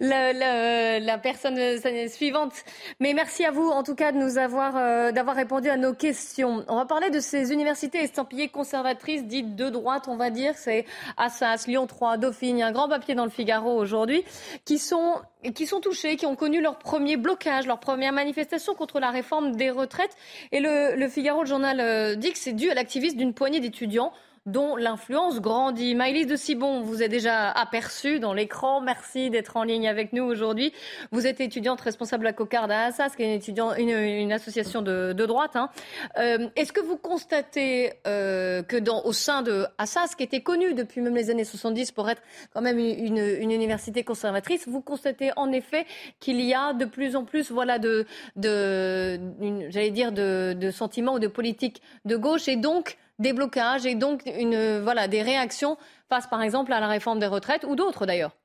la, la, personne euh, suivante. Mais merci à vous, en tout cas, de nous avoir, euh, d'avoir répondu à nos questions. On va parler de ces universités estampillées conservatrices, dites de droite, on va dire. C'est Assas, Lyon 3, Dauphine. Un grand papier dans le Figaro aujourd'hui qui sont qui sont touchés, qui ont connu leur premier blocage, leur première manifestation contre la réforme des retraites. Et le, Figaro, le journal, dit que c'est dû à l'activisme d'une poignée d'étudiants dont l'influence grandit. Maëlys de Sibon vous est déjà aperçue dans l'écran. Merci d'être en ligne avec nous aujourd'hui. Vous êtes étudiante responsable à Cocarde à Assas, qui est une, une, association de, droite. Hein. Euh, est-ce que vous constatez euh, que au sein de Assas, qui était connue depuis même les années 70 pour être quand même une, université conservatrice, vous constatez en effet qu'il y a de plus en plus voilà, de, j'allais dire, de, sentiments ou de politiques de gauche et donc des blocages et donc une, voilà, des réactions face par exemple à la réforme des retraites ou d'autres d'ailleurs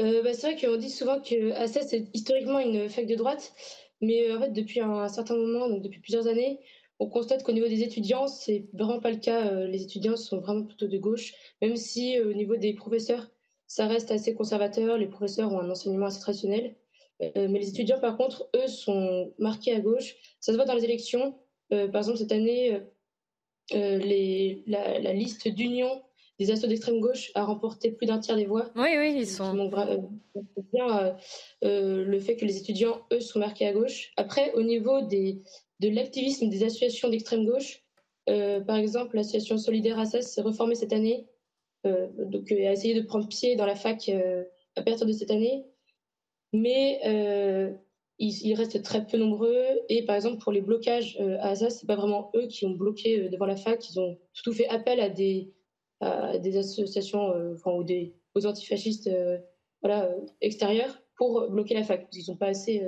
euh, bah, C'est vrai qu'on dit souvent que ACES est historiquement une fac de droite, mais euh, en fait depuis un, certain moment, donc depuis plusieurs années, on constate qu'au niveau des étudiants, c'est vraiment pas le cas. Euh, les étudiants sont vraiment plutôt de gauche, même si au niveau des professeurs, ça reste assez conservateur. Les professeurs ont un enseignement assez traditionnel. mais les étudiants, par contre, eux, sont marqués à gauche. Ça se voit dans les élections. Euh, par exemple, cette année, euh, euh, la, liste d'union des assauts d'extrême gauche a remporté plus d'un tiers des voix. Oui, oui, ils sont. Donc, bien le fait que les étudiants, eux, sont marqués à gauche. Après, au niveau des, de l'activisme des associations d'extrême gauche, par exemple, l'association Solidaire Assas s'est reformée cette année, donc a essayé de prendre pied dans la fac à partir de cette année. Mais ils, restent très peu nombreux. Et par exemple, pour les blocages euh, à Assas, c'est pas vraiment eux qui ont bloqué euh, devant la fac. Ils ont surtout fait appel à des, associations euh, ou des, aux antifascistes voilà, extérieurs pour bloquer la fac, parce qu'ils sont pas assez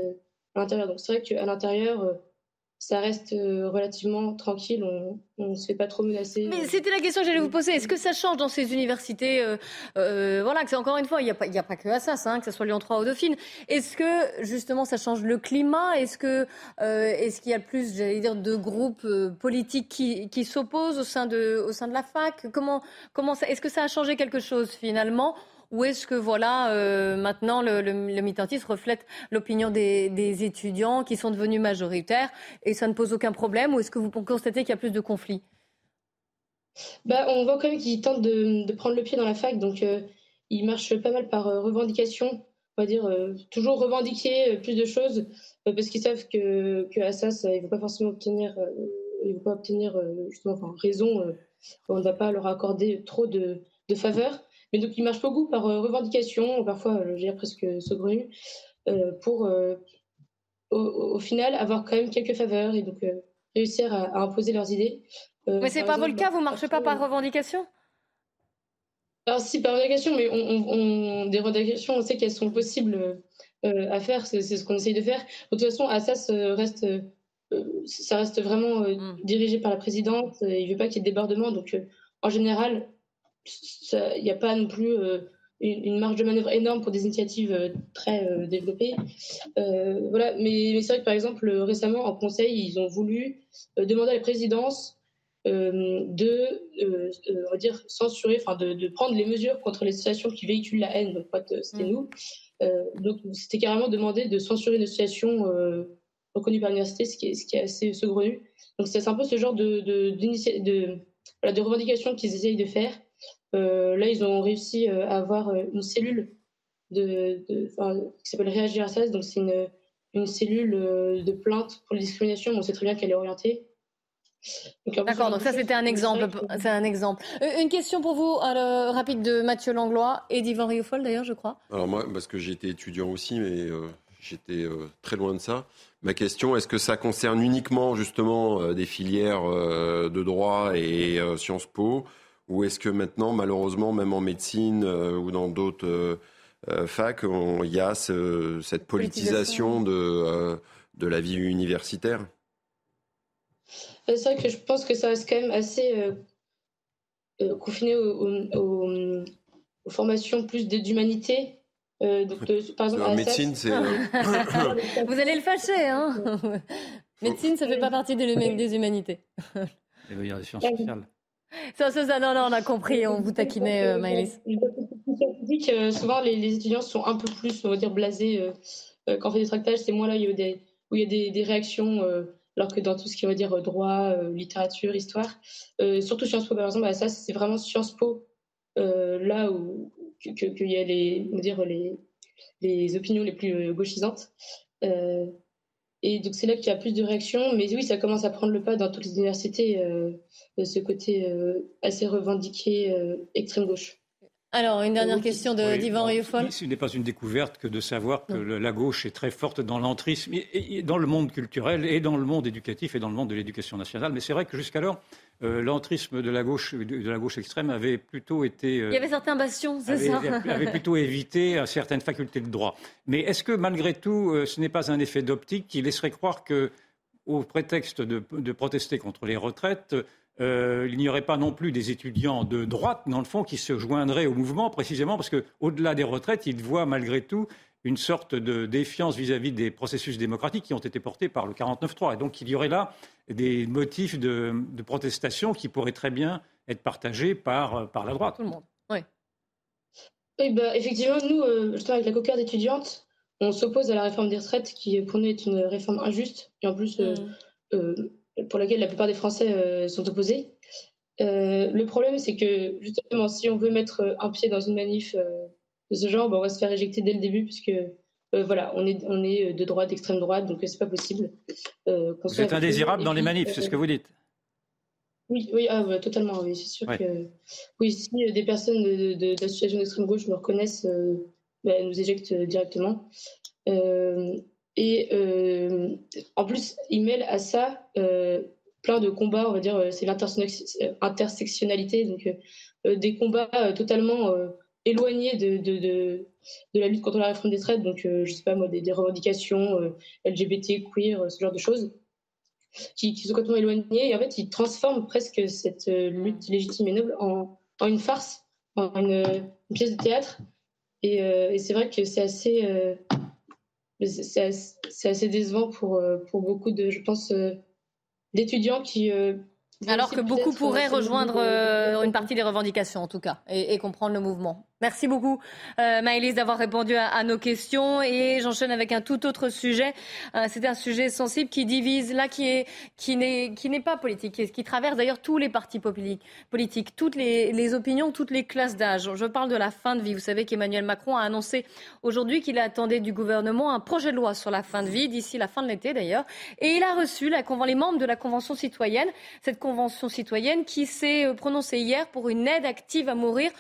à l'intérieur. Donc c'est vrai qu'à l'intérieur, ça reste euh, relativement tranquille, on ne se fait pas trop menacer. Mais c'était la question que j'allais vous poser. Est-ce que ça change dans ces universités euh, euh, Voilà, que c'est encore une fois, il n'y a, pas, a pas que Assas, hein, que ce soit Lyon 3 ou Dauphine. Est-ce que justement ça change le climat? Est-ce que est-ce qu'il y a plus, j'allais dire, de groupes politiques qui, qui s'opposent au sein de au sein de la fac? Comment comment Est-ce que ça a changé quelque chose finalement? Ou est-ce que voilà euh, maintenant le, le, militantisme reflète l'opinion des, étudiants qui sont devenus majoritaires et ça ne pose aucun problème Ou est-ce que vous constatez qu'il y a plus de conflits? Bah, On voit quand même qu'ils tentent de, prendre le pied dans la fac, donc euh, ils marchent pas mal par euh, revendication. On va dire toujours revendiquer plus de choses parce qu'ils savent que, que Assas, ils ne vont pas forcément obtenir, ils vont pas obtenir justement enfin, raison. on ne va pas leur accorder trop de, de faveurs. Mais donc, il marche beaucoup par euh, revendication, parfois, euh, je dirais presque saugrenu, euh, pour, au, final, avoir quand même quelques faveurs et donc réussir à, imposer leurs idées. mais c'est pas votre cas, vous marchez pas par revendication? Alors si, par revendication, mais on, des revendications, on sait qu'elles sont possibles à faire, c'est ce qu'on essaye de faire. De toute façon, Assas reste ça reste vraiment mmh. dirigé par la présidente. il ne veut pas qu'il y ait de débordement. Donc, en général, il n'y a pas non plus une, marge de manœuvre énorme pour des initiatives très développées. voilà. Mais, mais c'est vrai que, par exemple, récemment, en conseil, ils ont voulu demander à la présidence euh, de, euh, euh, on va dire, censurer, enfin de, de, prendre les mesures contre les associations qui véhiculent la haine. Donc, c'était mm. nous. donc, c'était carrément demandé de censurer une association reconnue par l'université, ce, qui est, ce qui est assez saugrenu. Donc, c'est un peu ce genre de, de, de, voilà, de revendications qu'ils essayent de faire. Là, ils ont réussi à avoir une cellule de, qui s'appelle Réagir à ça. Donc, c'est une, une cellule de plainte pour les discriminations. On sait très bien qu'elle est orientée. D'accord, donc ça c'était un exemple. C'est un exemple. Euh, une question pour vous, euh, rapide de Mathieu Langlois et d'Yvan Rioufol d'ailleurs, je crois. Alors moi, parce que j'étais étudiant aussi, mais euh, j'étais très loin de ça. Ma question, est-ce que ça concerne uniquement justement des filières de droit et Sciences Po, ou est-ce que maintenant, malheureusement, même en médecine ou dans d'autres facs, il y a cette politisation de, de la vie universitaire? C'est vrai que je pense que ça reste quand même assez euh, euh, confiné aux, formations plus d'humanité. Euh, donc, par exemple, en médecine, c'est. *laughs* Vous allez le fâcher, hein Médecine, ça fait pas partie des, des humanités. Il y a des sciences sociales. Ça, ça, ça, non, non, on a compris, on vous taquinait, euh, Maëlys. souvent, les, les, étudiants sont un peu plus, on va dire, blasés. quand on fait des tractages, c'est moins là où il y a des, où il y a des, des réactions alors que dans tout ce qui va dire euh, droit, euh, littérature, histoire, euh, surtout Sciences Po par exemple, ça c'est vraiment Sciences Po là où qu'il y a les, dire, les, les opinions les plus gauchisantes. Et donc c'est là qu'il y a plus de réactions, mais oui, ça commence à prendre le pas dans toutes les universités, de ce côté assez revendiqué extrême gauche. Alors, une dernière question de d'Ivan Rioufol. Ce n'est pas une découverte que de savoir que la gauche est très forte dans l'entrisme, et, dans le monde culturel, et dans le monde éducatif, et dans le monde de l'éducation nationale. Mais c'est vrai que jusqu'alors, euh, l'entrisme de la gauche de la gauche extrême avait plutôt été. Euh, Il y avait certains bastions, c'est ça Avait plutôt évité certaines facultés de droit. Mais est-ce que malgré tout, euh, ce n'est pas un effet d'optique qui laisserait croire que, au prétexte de protester contre les retraites, euh, il n'y aurait pas non plus des étudiants de droite, dans le fond, qui se joindraient au mouvement, précisément parce qu'au-delà des retraites, ils voient malgré tout une sorte de défiance vis-à-vis des processus démocratiques qui ont été portés par le 49-3. Et donc il y aurait là des motifs de, protestation qui pourraient très bien être partagés par, par la droite. Tout le monde, oui. Oui, bah, effectivement, nous, euh, justement, avec la coqueur d'étudiantes, on s'oppose à la réforme des retraites qui, pour nous, est une réforme injuste. Et en plus, euh, mm pour laquelle la plupart des Français euh, sont opposés. Euh, le problème, c'est que justement, si on veut mettre euh, un pied dans une manif de ce genre, ben, on va se faire éjecter dès le début, puisque voilà, on est, on est de droite, d'extrême droite, donc c'est pas possible. vous êtes indésirable dans les manifs, c'est ce que vous dites oui, oui ah, totalement. Oui, c'est sûr que oui, si des personnes d'associations de, d'extrême gauche me reconnaissent, ben, elles nous éjectent directement. Et euh, en plus, il mêle à ça euh, plein de combats, on va dire, euh, c'est l'intersectionnalité, donc des combats totalement éloignés de, de, de, de, la lutte contre la réforme des traites, donc je sais pas moi, des, revendications LGBT, queer, ce genre de choses, qui, qui, sont complètement éloignées. Et en fait, il transforme presque cette lutte légitime et noble en, en une farce, en une, pièce de théâtre. Et, et c'est vrai que c'est assez c'est assez, décevant pour, euh, pour beaucoup de, je pense, euh, d'étudiants qui. Euh, Alors que beaucoup pourraient rejoindre une partie des revendications, en tout cas, et comprendre le mouvement. Merci beaucoup, euh, Maëlys, d'avoir répondu à, nos questions. Et j'enchaîne avec un tout autre sujet. Euh, C'est un sujet sensible qui divise, là, qui est qui n'est qui pas politique, qui, traverse d'ailleurs tous les partis politiques, toutes les, les opinions, toutes les classes d'âge. Je parle de la fin de vie. Vous savez qu'Emmanuel Macron a annoncé aujourd'hui qu'il attendait du gouvernement un projet de loi sur la fin de vie d'ici la fin de l'été, d'ailleurs. Et il a reçu la, les membres de la Convention citoyenne, cette Convention citoyenne qui s'est euh, prononcée hier pour une aide active à mourir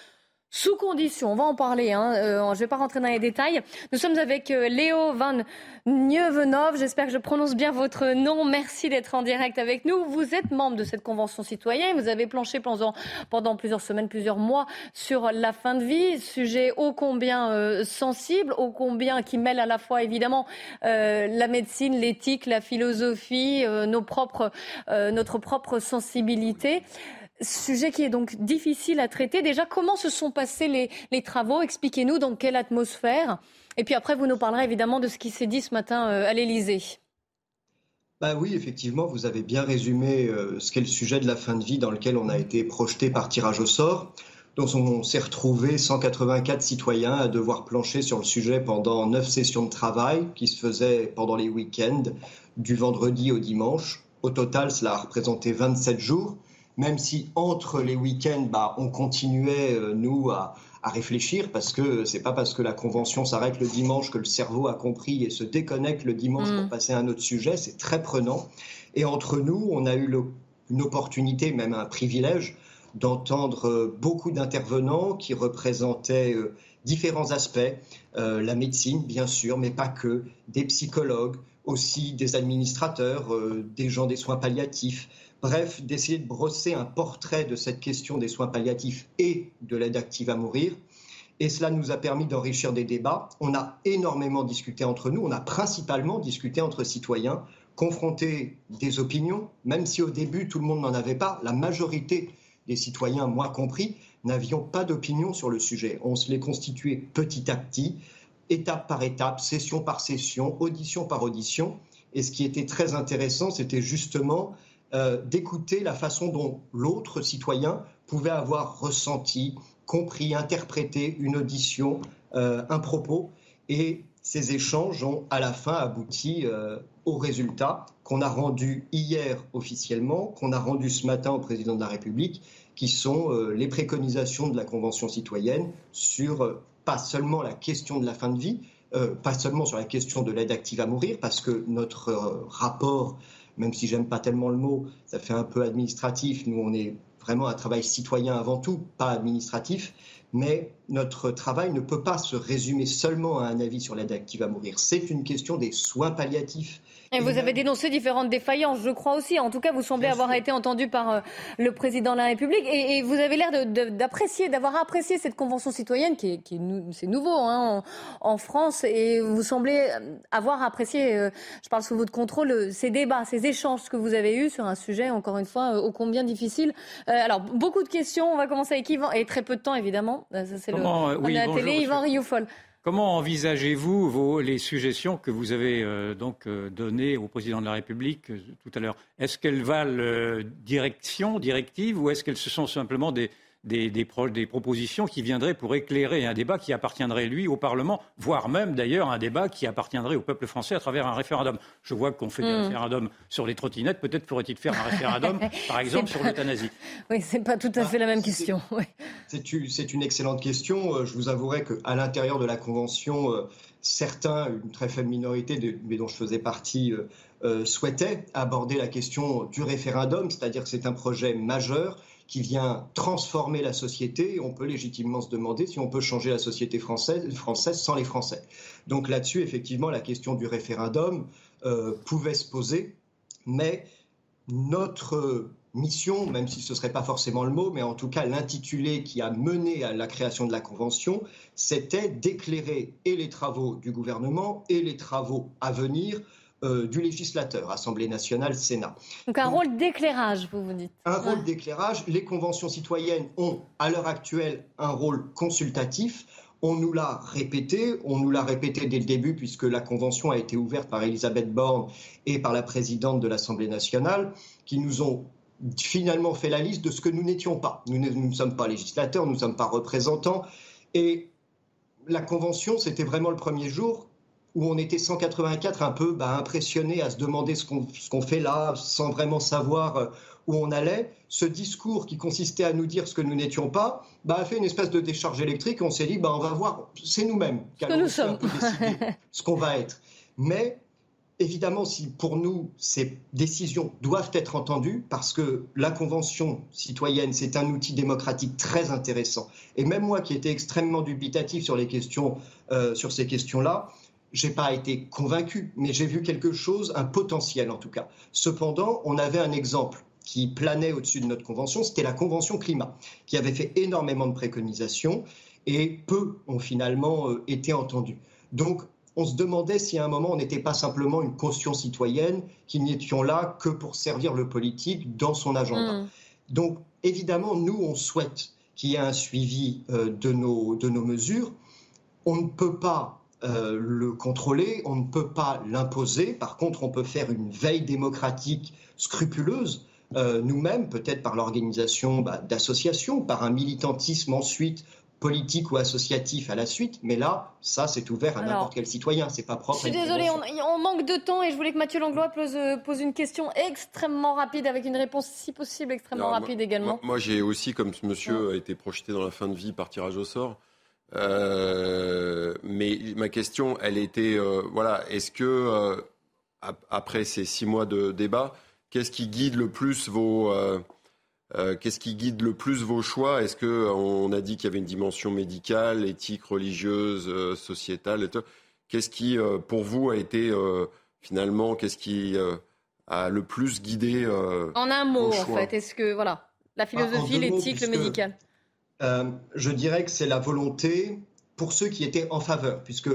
sous condition. On va en parler. Hein. Euh, je ne vais pas rentrer dans les détails. Nous sommes avec euh, Léo Van Nieuwenhof. J'espère que je prononce bien votre nom. Merci d'être en direct avec nous. Vous êtes membre de cette convention citoyenne. Vous avez planché pendant, plusieurs semaines, plusieurs mois sur la fin de vie. Sujet ô combien euh, sensible, ô combien qui mêle à la fois évidemment la médecine, l'éthique, la philosophie, nos propres, notre propre sensibilité. Sujet qui est donc difficile à traiter. Déjà, comment se sont passés les, travaux? Expliquez-nous dans quelle atmosphère. Et puis après, vous nous parlerez évidemment de ce qui s'est dit ce matin euh, à l'Élysée. Bah oui, effectivement, vous avez bien résumé euh, ce qu'est le sujet de la fin de vie dans lequel on a été projeté par tirage au sort. Donc on s'est retrouvé 184 citoyens à devoir plancher sur le sujet pendant neuf sessions de travail qui se faisaient pendant les week-ends, du vendredi au dimanche. Au total, cela a représenté 27 jours même si entre les week-ends, bah, on continuait, euh, nous, à, réfléchir, parce que c'est pas parce que la convention s'arrête le dimanche que le cerveau a compris et se déconnecte le dimanche pour mm. passer à un autre sujet, c'est très prenant. Et entre nous, on a eu une opportunité, même un privilège, d'entendre euh, beaucoup d'intervenants qui représentaient euh, différents aspects, la médecine bien sûr, mais pas que, des psychologues, aussi des administrateurs, des gens des soins palliatifs, Bref, d'essayer de brosser un portrait de cette question des soins palliatifs et de l'aide active à mourir. Et cela nous a permis d'enrichir des débats. On a énormément discuté entre nous, on a principalement discuté entre citoyens, confronté des opinions, même si au début tout le monde n'en avait pas, la majorité des citoyens, moi compris, n'avions pas d'opinion sur le sujet. On se les constituait petit à petit, étape par étape, session par session, audition par audition. Et ce qui était très intéressant, c'était justement euh, d'écouter la façon dont l'autre citoyen pouvait avoir ressenti, compris, interprété une audition, euh, un propos. Et ces échanges ont à la fin abouti euh, au résultat qu'on a rendu hier officiellement, qu'on a rendu ce matin au président de la République, qui sont les préconisations de la Convention citoyenne sur pas seulement la question de la fin de vie, pas seulement sur la question de l'aide active à mourir, parce que notre rapport même si j'aime pas tellement le mot, ça fait un peu administratif. Nous, on est vraiment un travail citoyen avant tout, pas administratif. Mais notre travail ne peut pas se résumer seulement à un avis sur l'aide active à mourir. C'est une question des soins palliatifs et vous avez dénoncé différentes défaillances, je crois aussi. En tout cas, vous semblez avoir été entendu par euh, le président de la République. Et, vous avez l'air d'apprécier, d'avoir apprécié cette convention citoyenne, qui est, c'est nouveau hein, en, France. Et vous semblez avoir apprécié, euh, je parle sous votre contrôle, ces débats, ces échanges que vous avez eus sur un sujet, encore une fois, ô combien difficile. Euh, alors, beaucoup de questions. On va commencer avec Yvan. Et très peu de temps, évidemment. Ça, c'est le, oui, la télé. Yvan Rioufol. Comment envisagez-vous les suggestions que vous avez euh, donc euh, données au président de la République euh, tout à l'heure? Est-ce qu'elles valent direction, directive, ou est-ce qu'elles sont simplement des, des, des, propositions qui viendraient pour éclairer un débat qui appartiendrait, lui, au Parlement, voire même d'ailleurs un débat qui appartiendrait au peuple français à travers un référendum. Je vois qu'on fait des hmm. référendums sur les trottinettes, peut-être faudrait-il faire un référendum, *laughs* par exemple, sur l'euthanasie. Oui, c'est pas tout à fait la même question. C'est une excellente question. Euh, je vous avouerai qu'à l'intérieur de la Convention, euh, certains, une très faible minorité, mais dont je faisais partie, euh, souhaitaient aborder la question du référendum, c'est-à-dire que c'est un projet majeur qui vient transformer la société. On peut légitimement se demander si on peut changer la société française, sans les Français. Donc là-dessus, effectivement, la question du référendum euh, pouvait se poser, mais notre mission, même si ce ne serait pas forcément le mot, mais en tout cas l'intitulé qui a mené à la création de la Convention, c'était d'éclairer et les travaux du gouvernement et les travaux à venir euh, du législateur, Assemblée nationale, Sénat. Donc un rôle d'éclairage, vous vous dites. Un rôle d'éclairage. Les conventions citoyennes ont à l'heure actuelle un rôle consultatif. On nous l'a répété, on nous l'a répété dès le début puisque la convention a été ouverte par Elisabeth Borne et par la présidente de l'Assemblée nationale, qui nous ont finalement fait la liste de ce que nous n'étions pas. Nous ne sommes pas législateurs, nous ne sommes pas représentants. Et la convention, c'était vraiment le premier jour où on était 184 un peu bah, impressionnés à se demander ce qu'on fait là, sans vraiment savoir euh, où on allait. Ce discours qui consistait à nous dire ce que nous n'étions pas, bah, a fait une espèce de décharge électrique. On s'est dit, bah, on va voir, c'est nous-mêmes qui allons nous sommes. *laughs* ce qu'on va être. Mais évidemment, si pour nous, ces décisions doivent être entendues, parce que la Convention citoyenne, c'est un outil démocratique très intéressant. Et même moi, qui étais extrêmement dubitatif sur, les questions, euh, sur ces questions-là, j'ai pas été convaincu, mais j'ai vu quelque chose, un potentiel en tout cas. Cependant, on avait un exemple qui planait au-dessus de notre convention, c'était la Convention climat, qui avait fait énormément de préconisations et peu ont finalement euh, été entendus. Donc, on se demandait si à un moment on n'était pas simplement une caution citoyenne, qu'il n'étions là que pour servir le politique dans son agenda. Mm. Donc, évidemment, nous, on souhaite qu'il y ait un suivi euh, de, nos, de nos mesures. On ne peut pas euh, le contrôler, on ne peut pas l'imposer. Par contre, on peut faire une veille démocratique scrupuleuse, euh, nous-mêmes, peut-être par l'organisation bah, d'associations, par un militantisme ensuite politique ou associatif à la suite, mais là, ça, c'est ouvert à n'importe quel citoyen, c'est pas propre. Je suis désolée, on, manque de temps et je voulais que Mathieu Langlois pose, euh, pose, une question extrêmement rapide avec une réponse, si possible, extrêmement rapide également. Moi, j'ai aussi, comme ce monsieur a été projeté dans la fin de vie par tirage au sort, euh, mais ma question, elle était, euh, voilà, est-ce que après ces six mois de débat, qu'est-ce qui guide le plus vos euh, qu'est-ce qui guide le plus vos choix? Est-ce qu'on a dit qu'il y avait une dimension médicale, éthique, religieuse, euh, sociétale Qu'est-ce qui, euh, pour vous, a été finalement, qu'est-ce qui a le plus guidé En un mot, en fait. Est-ce que, voilà, la philosophie, l'éthique, le médical Je dirais que c'est la volonté pour ceux qui étaient en faveur, puisque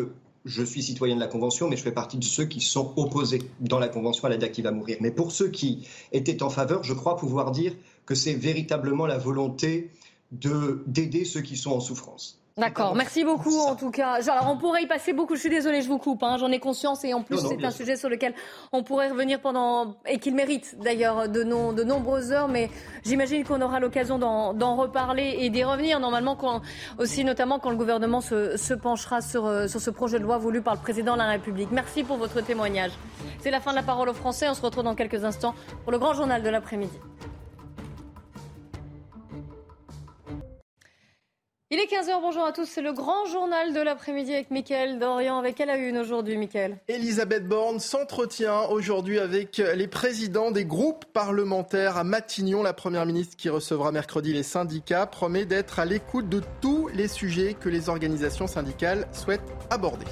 je suis citoyen de la Convention, mais je fais partie de ceux qui sont opposés dans la Convention à la date qui va mourir. Mais pour ceux qui étaient en faveur, je crois pouvoir dire que c'est véritablement la volonté d'aider ceux qui sont en souffrance. D'accord, merci beaucoup en tout cas. Alors on pourrait y passer beaucoup, je suis désolée, je vous coupe, hein. j'en ai conscience et en plus c'est un sujet sur lequel on pourrait revenir pendant, et qu'il mérite d'ailleurs de, de nombreuses heures, mais j'imagine qu'on aura l'occasion d'en reparler et d'y revenir normalement quand, aussi notamment quand le gouvernement se, se penchera sur, euh, sur ce projet de loi voulu par le président de la République. Merci pour votre témoignage. C'est la fin de la parole aux Français, on se retrouve dans quelques instants pour le grand journal de l'après-midi. Il est 15h, bonjour à tous. C'est le grand journal de l'après-midi avec Mickaël Dorian. Avec elle a une aujourd'hui, Mickaël Elisabeth Borne s'entretient aujourd'hui avec les présidents des groupes parlementaires à Matignon. La première ministre qui recevra mercredi les syndicats promet d'être à l'écoute de tous les sujets que les organisations syndicales souhaitent aborder.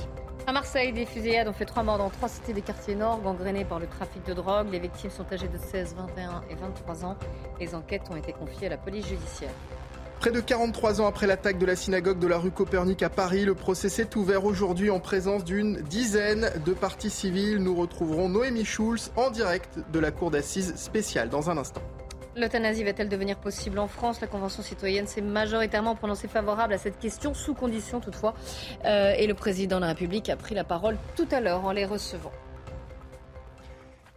À Marseille, des fusillades ont fait trois morts dans trois cités des quartiers nord, gangrénés par le trafic de drogue. Les victimes sont âgées de 16, 21 et 23 ans. Les enquêtes ont été confiées à la police judiciaire. Près de 43 ans après l'attaque de la synagogue de la rue Copernic à Paris, le procès s'est ouvert aujourd'hui en présence d'une dizaine de parties civiles. Nous retrouverons Noémie Schulz en direct de la cour d'assises spéciale dans un instant. L'euthanasie va-t-elle devenir possible en France? La Convention citoyenne s'est majoritairement prononcée favorable à cette question, sous condition toutefois. Euh, et le président de la République a pris la parole tout à l'heure en les recevant.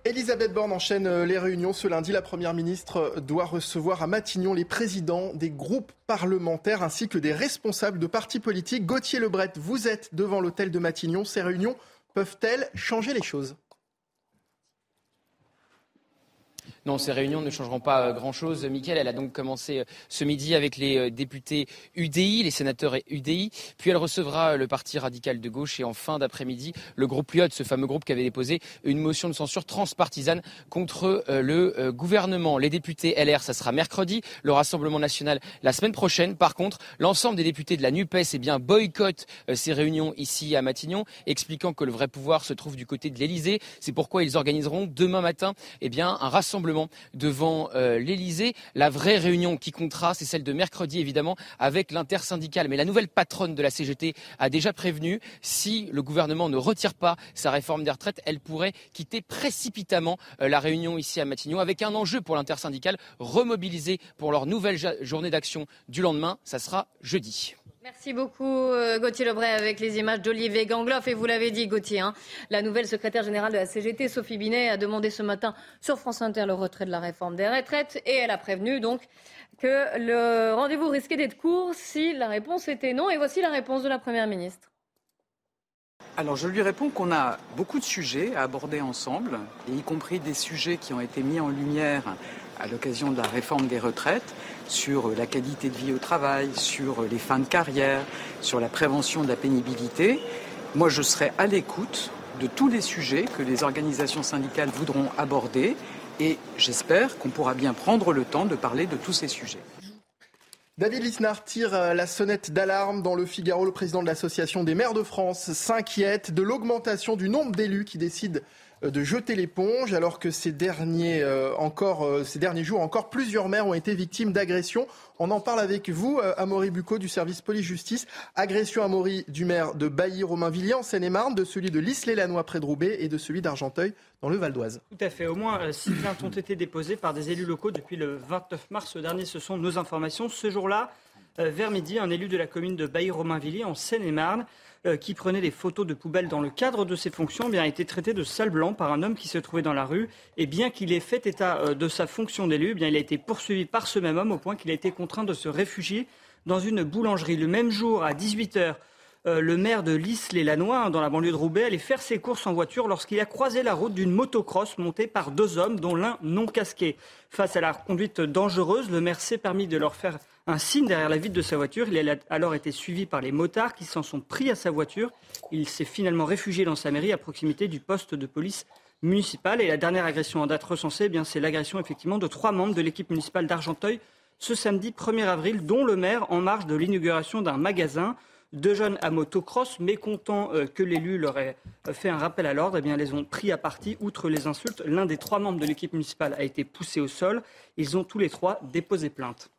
Elisabeth Borne enchaîne euh, les réunions. Ce lundi, la Première ministre doit recevoir à Matignon les présidents des groupes parlementaires ainsi que des responsables de partis politiques. Gauthier Lebret, vous êtes devant l'hôtel de Matignon. Ces réunions peuvent-elles changer les choses? Non, ces réunions ne changeront pas euh, grand-chose. Mickaël, elle a donc commencé euh, ce midi avec les euh, députés UDI, les sénateurs UDI, puis elle recevra le Parti radical de gauche et en fin d'après-midi, le groupe Lyot, ce fameux groupe qui avait déposé une motion de censure transpartisane contre le gouvernement. Les députés LR, ça sera mercredi, le Rassemblement national la semaine prochaine. Par contre, l'ensemble des députés de la NUPES eh bien, boycottent ces réunions ici à Matignon, expliquant que le vrai pouvoir se trouve du côté de l'Elysée. C'est pourquoi ils organiseront demain matin eh bien, un rassemblement devant euh, l'Elysée. La vraie réunion qui comptera, c'est celle de mercredi, évidemment, avec l'intersyndicale. Mais la nouvelle patronne de la CGT a déjà prévenu, si le gouvernement ne retire pas sa réforme des retraites, elle pourrait quitter précipitamment euh, la réunion ici à Matignon, avec un enjeu pour l'intersyndicale, remobiliser pour leur nouvelle journée d'action du lendemain. Ça sera jeudi. Merci beaucoup euh, Gauthier Lebray avec les images d'Olivier Gangloff. Et vous l'avez dit Gauthier, hein, la nouvelle secrétaire générale de la CGT, Sophie Binet, a demandé ce matin sur France Inter le retrait de la réforme des retraites. Et elle a prévenu donc que le rendez-vous risquait d'être court si la réponse était non. Et voici la réponse de la Première ministre. Alors je lui réponds qu'on a beaucoup de sujets à aborder ensemble, y compris des sujets qui ont été mis en lumière à l'occasion de la réforme des retraites sur la qualité de vie au travail, sur les fins de carrière, sur la prévention de la pénibilité. Moi, je serai à l'écoute de tous les sujets que les organisations syndicales voudront aborder et j'espère qu'on pourra bien prendre le temps de parler de tous ces sujets. David Lisnard tire euh, la sonnette d'alarme dans le Figaro. Le président de l'Association des maires de France s'inquiète de l'augmentation du nombre d'élus qui décident de jeter l'éponge, alors que ces derniers, euh, encore, euh, ces derniers jours, encore plusieurs maires ont été victimes d'agressions. On en parle avec vous, Amaury Bucco du service police-justice. Agression à Maury du maire de Bailly-Romainvilliers en Seine-et-Marne, de celui de l'Isle-et-Lanois près de Roubaix et de celui d'Argenteuil dans le Val d'Oise. Tout à fait. Au moins six plaintes ont été déposées par des élus locaux depuis le 29 mars dernier. Ce sont nos informations. Ce jour-là, vers midi, un élu de la commune de Bailly-Romainvilliers en Seine-et-Marne euh, qui prenait des photos de poubelles dans le cadre de ses fonctions, eh bien, a été traité de sale blanc par un homme qui se trouvait dans la rue. Et bien qu'il ait fait état euh, de sa fonction d'élu, eh bien, il a été poursuivi par ce même homme au point qu'il a été contraint de se réfugier dans une boulangerie. Le même jour, à 18h, euh, le maire de Lys-les-Lanois, hein, dans la banlieue de Roubaix, allait faire ses courses en voiture lorsqu'il a croisé la route d'une motocross montée par deux hommes, dont l'un non casqué. Face à la conduite dangereuse, le maire s'est permis de leur faire un signe derrière la vitre de sa voiture. Il a alors été suivi par les motards qui s'en sont pris à sa voiture. Il s'est finalement réfugié dans sa mairie à proximité du poste de police municipal. Et la dernière agression en date recensée, eh c'est l'agression effectivement de trois membres de l'équipe municipale d'Argenteuil ce samedi 1er avril, dont le maire en marge de l'inauguration d'un magasin. Deux jeunes à motocross, mécontents euh, que l'élu leur ait euh, fait un rappel à l'ordre, eh bien, les ont pris à partie. Outre les insultes, l'un des trois membres de l'équipe municipale a été poussé au sol. Ils ont tous les trois déposé plainte.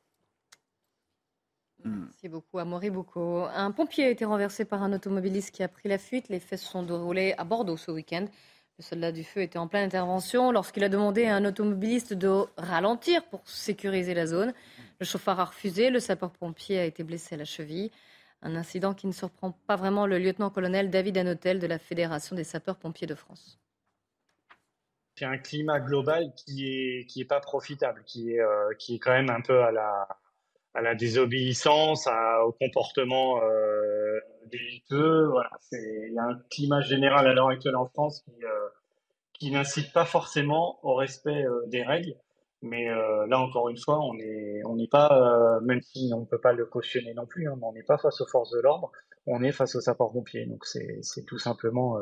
Merci beaucoup, Amaury beaucoup. Un pompier a été renversé par un automobiliste qui a pris la fuite. Les faits se sont déroulés à Bordeaux ce week-end. Le soldat du feu était en pleine intervention lorsqu'il a demandé à un automobiliste de ralentir pour sécuriser la zone. Le chauffeur a refusé. Le sapeur-pompier a été blessé à la cheville. Un incident qui ne surprend pas vraiment le lieutenant-colonel David Anotel de la Fédération des sapeurs-pompiers de France. C'est un climat global qui est qui est pas profitable, qui est euh, qui est quand même un peu à la à la désobéissance, au comportement euh, délictueux. Voilà, il y a un climat général à l'heure actuelle en France qui, euh, qui n'incite pas forcément au respect euh, des règles. Mais euh, là, encore une fois, on n'est on n'est pas, même si on ne peut pas le cautionner non plus, hein, on n'est pas face aux forces de l'ordre, on est face aux sapeurs-pompiers. Donc c'est tout simplement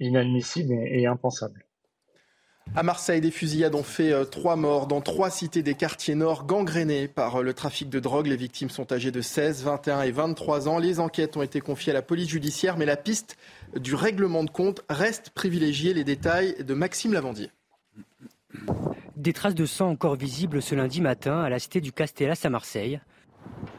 inadmissible et impensable. À Marseille, des fusillades ont fait euh, trois morts dans trois cités des quartiers nord gangrénés par euh, le trafic de drogue. Les victimes sont âgées de 16, 21 et 23 ans. Les enquêtes ont été confiées à la police judiciaire, mais la piste du règlement de compte reste privilégiée. Les détails de Maxime Lavandier. Des traces de sang encore visibles ce lundi matin à la cité du Castellas à Marseille.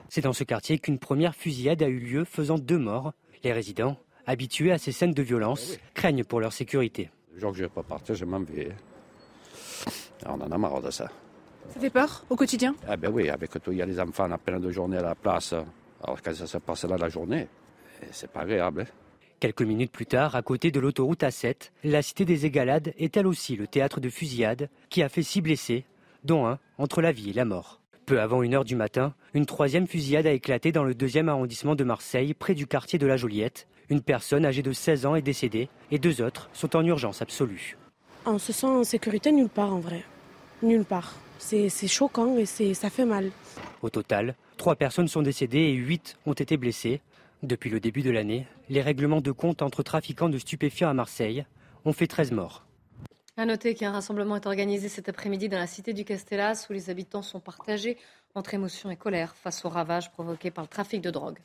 C'est dans ce quartier qu'une première fusillade a eu lieu, faisant deux morts. Les résidents, habitués à ces scènes de violence, craignent pour leur sécurité. Le jour que je ne vais pas partir, je m'en vais. On en a marre de ça. Ça fait peur au quotidien? Ah ben oui, avec tout, il y a les enfants à plein de journée à la place. Alors quand ça se passe là la journée, c'est pas agréable. Hein. Quelques minutes plus tard, à côté de l'autoroute A7, la cité des Égalades est elle aussi le théâtre de fusillades qui a fait six blessés, dont un entre la vie et la mort. Peu avant une heure du matin, une troisième fusillade a éclaté dans le deuxième arrondissement de Marseille, près du quartier de la Joliette. Une personne âgée de 16 ans est décédée et deux autres sont en urgence absolue. On se sent en sécurité nulle part en vrai. Nulle part. C'est choquant et ça fait mal. Au total, trois personnes sont décédées et huit ont été blessées. Depuis le début de l'année, les règlements de compte entre trafiquants de stupéfiants à Marseille ont fait 13 morts. À noter qu'un rassemblement est organisé cet après-midi dans la cité du Castellas où les habitants sont partagés entre émotion et colère face aux ravages provoqués par le trafic de drogue.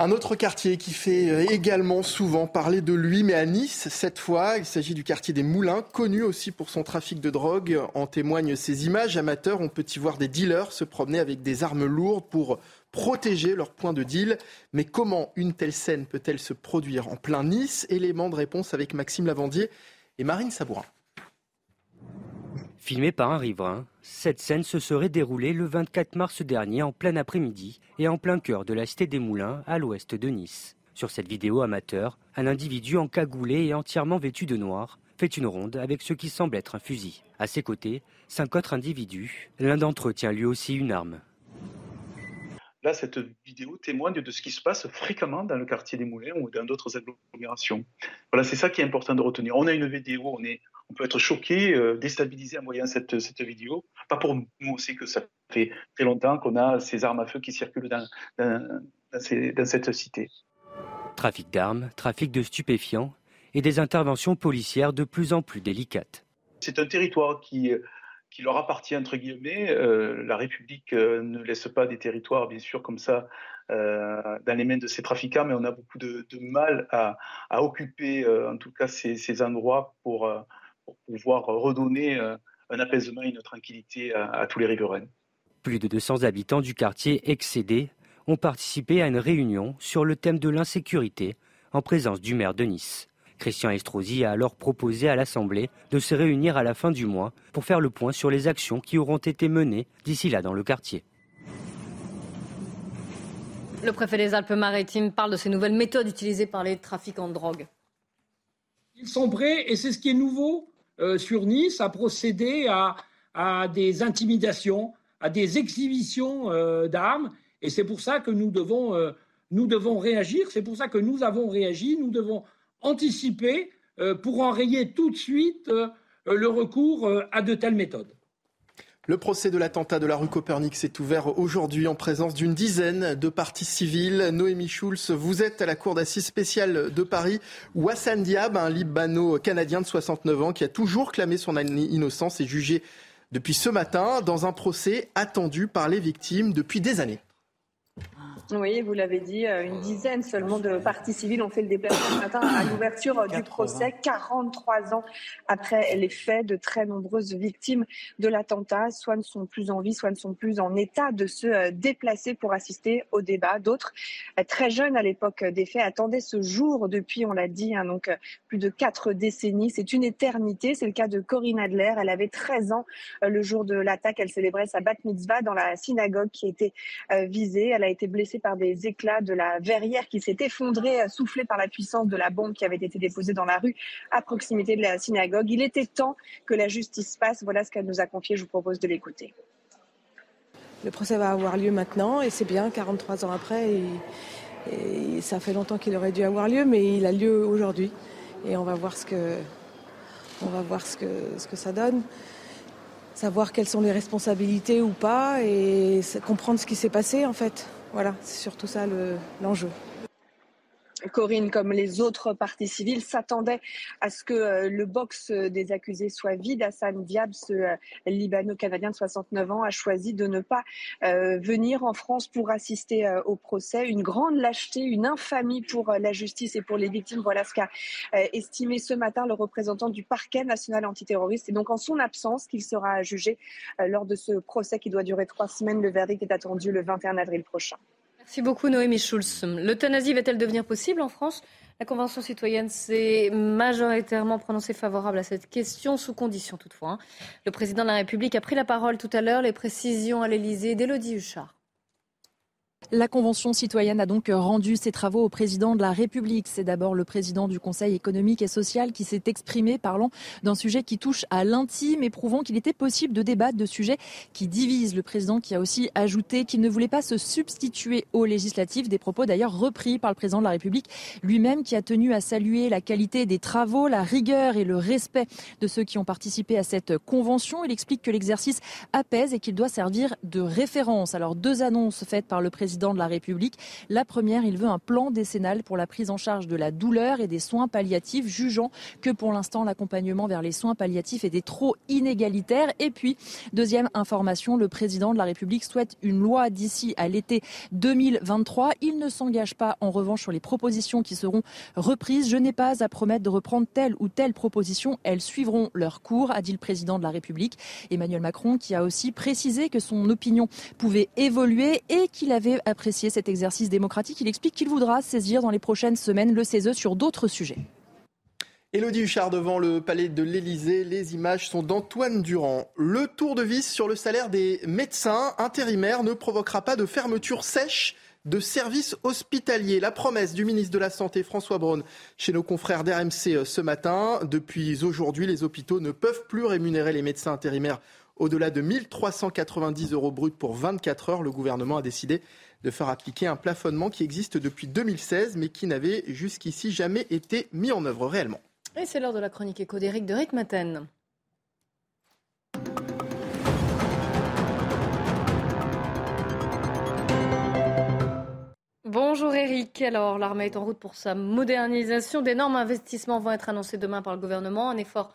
Un autre quartier qui fait euh, également souvent parler de lui, mais à Nice cette fois, il s'agit du quartier des Moulins, connu aussi pour son trafic de drogue. En témoignent ces images amateurs. On peut y voir des dealers se promener avec des armes lourdes pour protéger leur point de deal. Mais comment une telle scène peut-elle se produire en plein Nice? Élément de réponse avec Maxime Lavandier et Marine Sabourin. Filmé par un riverain, cette scène se serait déroulée le 24 mars dernier en plein après-midi et en plein cœur de la cité des Moulins à l'ouest de Nice. Sur cette vidéo amateur, un individu encagoulé et entièrement vêtu de noir fait une ronde avec ce qui semble être un fusil. À ses côtés, cinq autres individus. L'un d'entre eux tient lui aussi une arme. Là, cette vidéo témoigne de ce qui se passe fréquemment dans le quartier des Moulins ou dans d'autres agglomérations. Voilà, c'est ça qui est important de retenir. On a une vidéo, on, est, on peut être choqué, euh, déstabilisé en voyant cette, cette vidéo. Pas pour nous aussi que ça fait très longtemps qu'on a ces armes à feu qui circulent dans, dans, dans cette cité. Trafic d'armes, trafic de stupéfiants et des interventions policières de plus en plus délicates. C'est un territoire qui, qui leur appartient, entre guillemets. Euh, la République euh, ne laisse pas des territoires, bien sûr, comme ça, euh, dans les mains de ces trafiquants, mais on a beaucoup de, mal à, occuper, en tout cas, ces, endroits pour, pouvoir redonner un apaisement et une tranquillité à, à tous les riverains. Plus de 200 habitants du quartier excédé ont participé à une réunion sur le thème de l'insécurité en présence du maire de Nice. Christian Estrosi a alors proposé à l'Assemblée de se réunir à la fin du mois pour faire le point sur les actions qui auront été menées d'ici là dans le quartier. Le préfet des Alpes-Maritimes parle de ces nouvelles méthodes utilisées par les trafiquants de drogue. Ils sont prêts, et c'est ce qui est nouveau euh, sur Nice, à procéder à, des intimidations, à des exhibitions euh, d'armes. Et c'est pour ça que nous devons, euh, nous devons réagir, c'est pour ça que nous avons réagi, nous devons anticiper euh, pour enrayer tout de suite euh, le recours euh, à de telles méthodes. Le procès de l'attentat de la rue Copernic s'est ouvert aujourd'hui en présence d'une dizaine de parties civiles. Noémie Schulz, vous êtes à la cour d'assises spéciale de Paris où Hassan Diab, un Libano-Canadien de 69 ans qui a toujours clamé son innocence, est jugé depuis ce matin dans un procès attendu par les victimes depuis des années. Oui, vous l'avez dit, euh, une dizaine seulement de parties civiles ont fait le déplacement ce matin à l'ouverture du procès, 43 ans après les faits. De très nombreuses victimes de l'attentat, soit ne sont plus en vie, soit ne sont plus en état de se euh, déplacer pour assister au débat. D'autres, euh, très jeunes à l'époque des faits, attendaient ce jour depuis, on l'a dit, hein, donc plus de quatre décennies. C'est une éternité. C'est le cas de Corinne Adler. Elle avait 13 ans le jour de l'attaque. Elle célébrait sa bat mitzvah dans la synagogue qui était visée. Elle a été blessée par des éclats de la verrière qui s'est effondrée, soufflée par la puissance de la bombe qui avait été déposée dans la rue à proximité de la synagogue. Il était temps que la justice passe. Voilà ce qu'elle nous a confié. Je vous propose de l'écouter. Le procès va avoir lieu maintenant et c'est bien, 43 ans après. Et, ça fait longtemps qu'il aurait dû avoir lieu, mais il a lieu aujourd'hui. Et on va voir ce que, on va voir ce que, ce que ça donne savoir quelles sont les responsabilités ou pas et comprendre ce qui s'est passé en fait. Voilà, c'est surtout ça l'enjeu. Corinne, comme les autres parties civiles, s'attendait à ce que euh, le box des accusés soit vide. Hassan Diab, ce euh, Libano-Canadien de 69 ans, a choisi de ne pas euh, venir en France pour assister au procès. Une grande lâcheté, une infamie pour la justice et pour les victimes. Voilà ce qu'a estimé ce matin le représentant du parquet national antiterroriste. Et donc, en son absence, qu'il sera jugé lors de ce procès qui doit durer trois semaines. Le verdict est attendu le 21 avril prochain. Merci beaucoup Noémie Schulz. L'euthanasie va-t-elle devenir possible en France? La Convention citoyenne s'est majoritairement prononcée favorable à cette question, sous condition toutefois. Hein. Le président de la République a pris la parole tout à l'heure. Les précisions à l'Elysée d'Élodie Huchard. La Convention citoyenne a donc rendu ses travaux au président de la République. C'est d'abord le président du Conseil économique et social qui s'est exprimé parlant d'un sujet qui touche à l'intime et prouvant qu'il était possible de débattre de sujets qui divisent. Le président qui a aussi ajouté qu'il ne voulait pas se substituer aux législatives, des propos d'ailleurs repris par le président de la République lui-même qui a tenu à saluer la qualité des travaux, la rigueur et le respect de ceux qui ont participé à cette convention. Il explique que l'exercice apaise et qu'il doit servir de référence. Alors deux annonces faites par le président de la République. La première, il veut un plan décennal pour la prise en charge de la douleur et des soins palliatifs, jugeant que pour l'instant l'accompagnement vers les soins palliatifs était trop inégalitaire. Et puis, deuxième information, le président de la République souhaite une loi d'ici à l'été 2023. Il ne s'engage pas en revanche sur les propositions qui seront reprises. Je n'ai pas à promettre de reprendre telle ou telle proposition. Elles suivront leur cours, a dit le président de la République. Emmanuel Macron qui a aussi précisé que son opinion pouvait évoluer et qu'il avait apprécié cet exercice démocratique. Il explique qu'il voudra saisir dans les prochaines semaines le CESE sur d'autres sujets. Élodie Huchard devant le palais de l'Élysée. Les images sont d'Antoine Durand. Le tour de vis sur le salaire des médecins intérimaires ne provoquera pas de fermeture sèche de services hospitaliers. La promesse du ministre de la Santé, François Braun, chez nos confrères d'RMC euh, ce matin. Depuis aujourd'hui, les hôpitaux ne peuvent plus rémunérer les médecins intérimaires au-delà de 1390 euros bruts pour 24 heures. Le gouvernement a décidé de faire appliquer un plafonnement qui existe depuis 2016 mais qui n'avait jusqu'ici jamais été mis en œuvre réellement. Et c'est l'heure de la chronique éco d'Éric de Ritmaten. Bonjour Eric. Alors l'armée est en route pour sa modernisation. D'énormes investissements vont être annoncés demain par le gouvernement. Un effort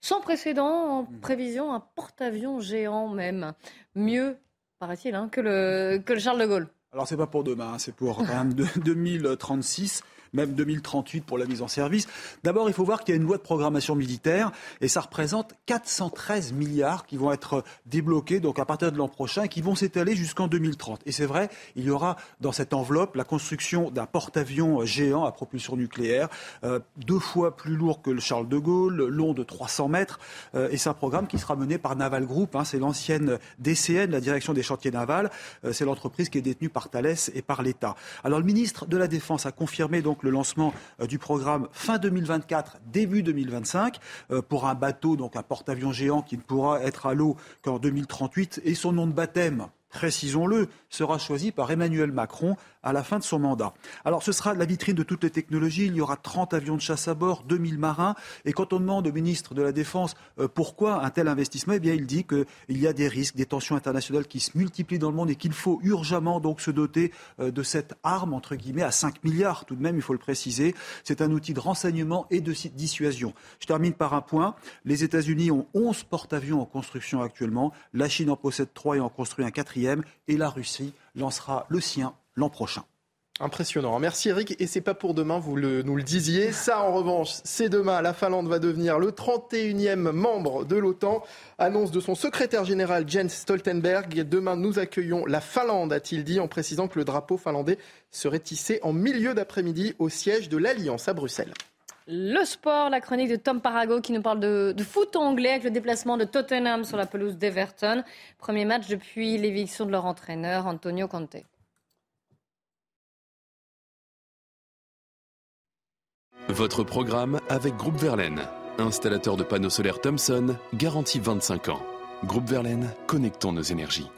sans précédent en mmh. prévision, un porte-avions géant même. Mieux, paraît-il, hein, que, le, que le Charles de Gaulle. Alors c'est pas pour demain, hein, c'est pour quand même 2036 *laughs* même 2038 pour la mise en service. D'abord, il faut voir qu'il y a une loi de programmation militaire et ça représente 413 milliards qui vont être débloqués donc à partir de l'an prochain et qui vont s'étaler jusqu'en 2030. Et c'est vrai, il y aura dans cette enveloppe la construction d'un porte-avions géant à propulsion nucléaire, euh, deux fois plus lourd que le Charles de Gaulle, long de 300 mètres. Euh, et c'est un programme qui sera mené par Naval Group. Hein, c'est l'ancienne DCN, la direction des chantiers navals. Euh, c'est l'entreprise qui est détenue par Thales et par l'État. Alors le ministre de la Défense a confirmé donc le lancement euh, du programme fin 2024, début 2025, euh, pour un bateau, donc un porte-avions géant qui ne pourra être à l'eau qu'en 2038, et son nom de baptême, précisons-le, sera choisi par Emmanuel Macron à la fin de son mandat. Alors ce sera la vitrine de toutes les technologies. Il y aura 30 avions de chasse à bord, 2000 marins. Et quand on demande au ministre de la Défense euh, pourquoi un tel investissement, eh bien il dit qu'il y a des risques, des tensions internationales qui se multiplient dans le monde et qu'il faut urgemment donc se doter euh, de cette arme, entre guillemets, à 5 milliards tout de même, il faut le préciser. C'est un outil de renseignement et de dissuasion. Je termine par un point. Les États-Unis ont 11 porte-avions en construction actuellement. La Chine en possède 3 et en construit un quatrième. Et la Russie lancera le sien l'an prochain. Impressionnant. Merci Eric. Et c'est pas pour demain, vous nous le disiez. Ça, en revanche, c'est demain. La Finlande va devenir le 31e membre de l'OTAN. Annonce de son secrétaire général Jens Stoltenberg. Demain, nous accueillons la Finlande, a-t-il dit, en précisant que le drapeau finlandais serait tissé en milieu d'après-midi au siège de l'Alliance à Bruxelles. Le sport, la chronique de Tom Parago qui nous parle de, de, foot anglais avec le déplacement de Tottenham sur la pelouse d'Everton. Premier match depuis l'éviction de leur entraîneur Antonio Conte. Votre programme avec Groupe Verlaine, installateur de panneaux solaires Thomson, garantie 25 ans. Groupe Verlaine, connectons nos énergies.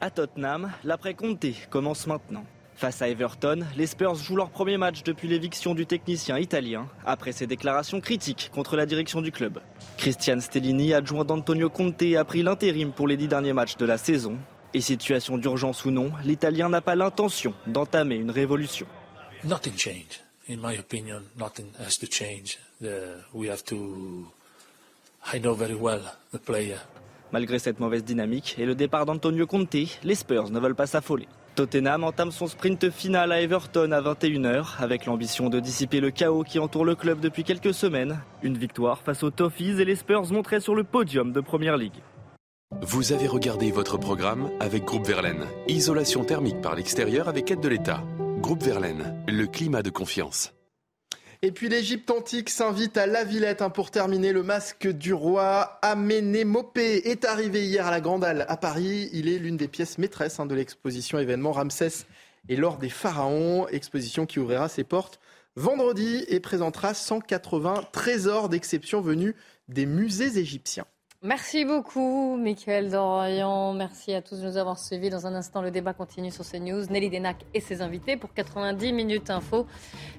À Tottenham, l'après-compté commence maintenant. Face à Everton, les Spurs jouent leur premier match depuis l'éviction du technicien italien, après ses déclarations critiques contre la direction du club. Christian Stellini, adjoint d'Antonio Conte, a pris l'intérim pour les dix derniers matchs de la saison. Et situation d'urgence ou non, l'Italien n'a pas l'intention d'entamer une révolution. Nothing changed. In my opinion, nothing has to change. we have to. I know very well the player. Malgré cette mauvaise dynamique et le départ d'Antonio Conte, les Spurs ne veulent pas s'affoler. Tottenham entame son sprint final à Everton à 21h avec l'ambition de dissiper le chaos qui entoure le club depuis quelques semaines. Une victoire face aux Toffees et les Spurs montraient sur le podium de Première Ligue. Vous avez regardé votre programme avec Groupe Verlaine. Isolation thermique par l'extérieur avec aide de l'État. Groupe Verlaine, le climat de confiance. Et puis l'Égypte antique s'invite à la Villette hein, pour terminer. Le masque du roi Amenémopé est arrivé hier à la Grande Halle à Paris. Il est l'une des pièces maîtresses hein, de l'exposition événement Ramsès et l'or des pharaons. Exposition qui ouvrira ses portes vendredi et présentera 180 trésors d'exception venus des musées égyptiens. Merci beaucoup, Mickaël Dorian. Merci à tous de nous avoir suivis. Dans un instant, le débat continue sur CNews. Nelly Denac et ses invités pour 90 minutes info.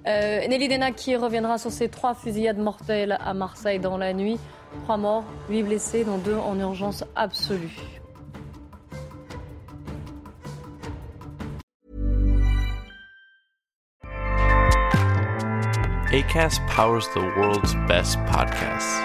Euh, Nelly Denac qui reviendra sur ces trois fusillades mortelles à Marseille dans la nuit. Trois morts, huit blessés, dont deux en urgence absolue. ACAST powers the world's best podcasts.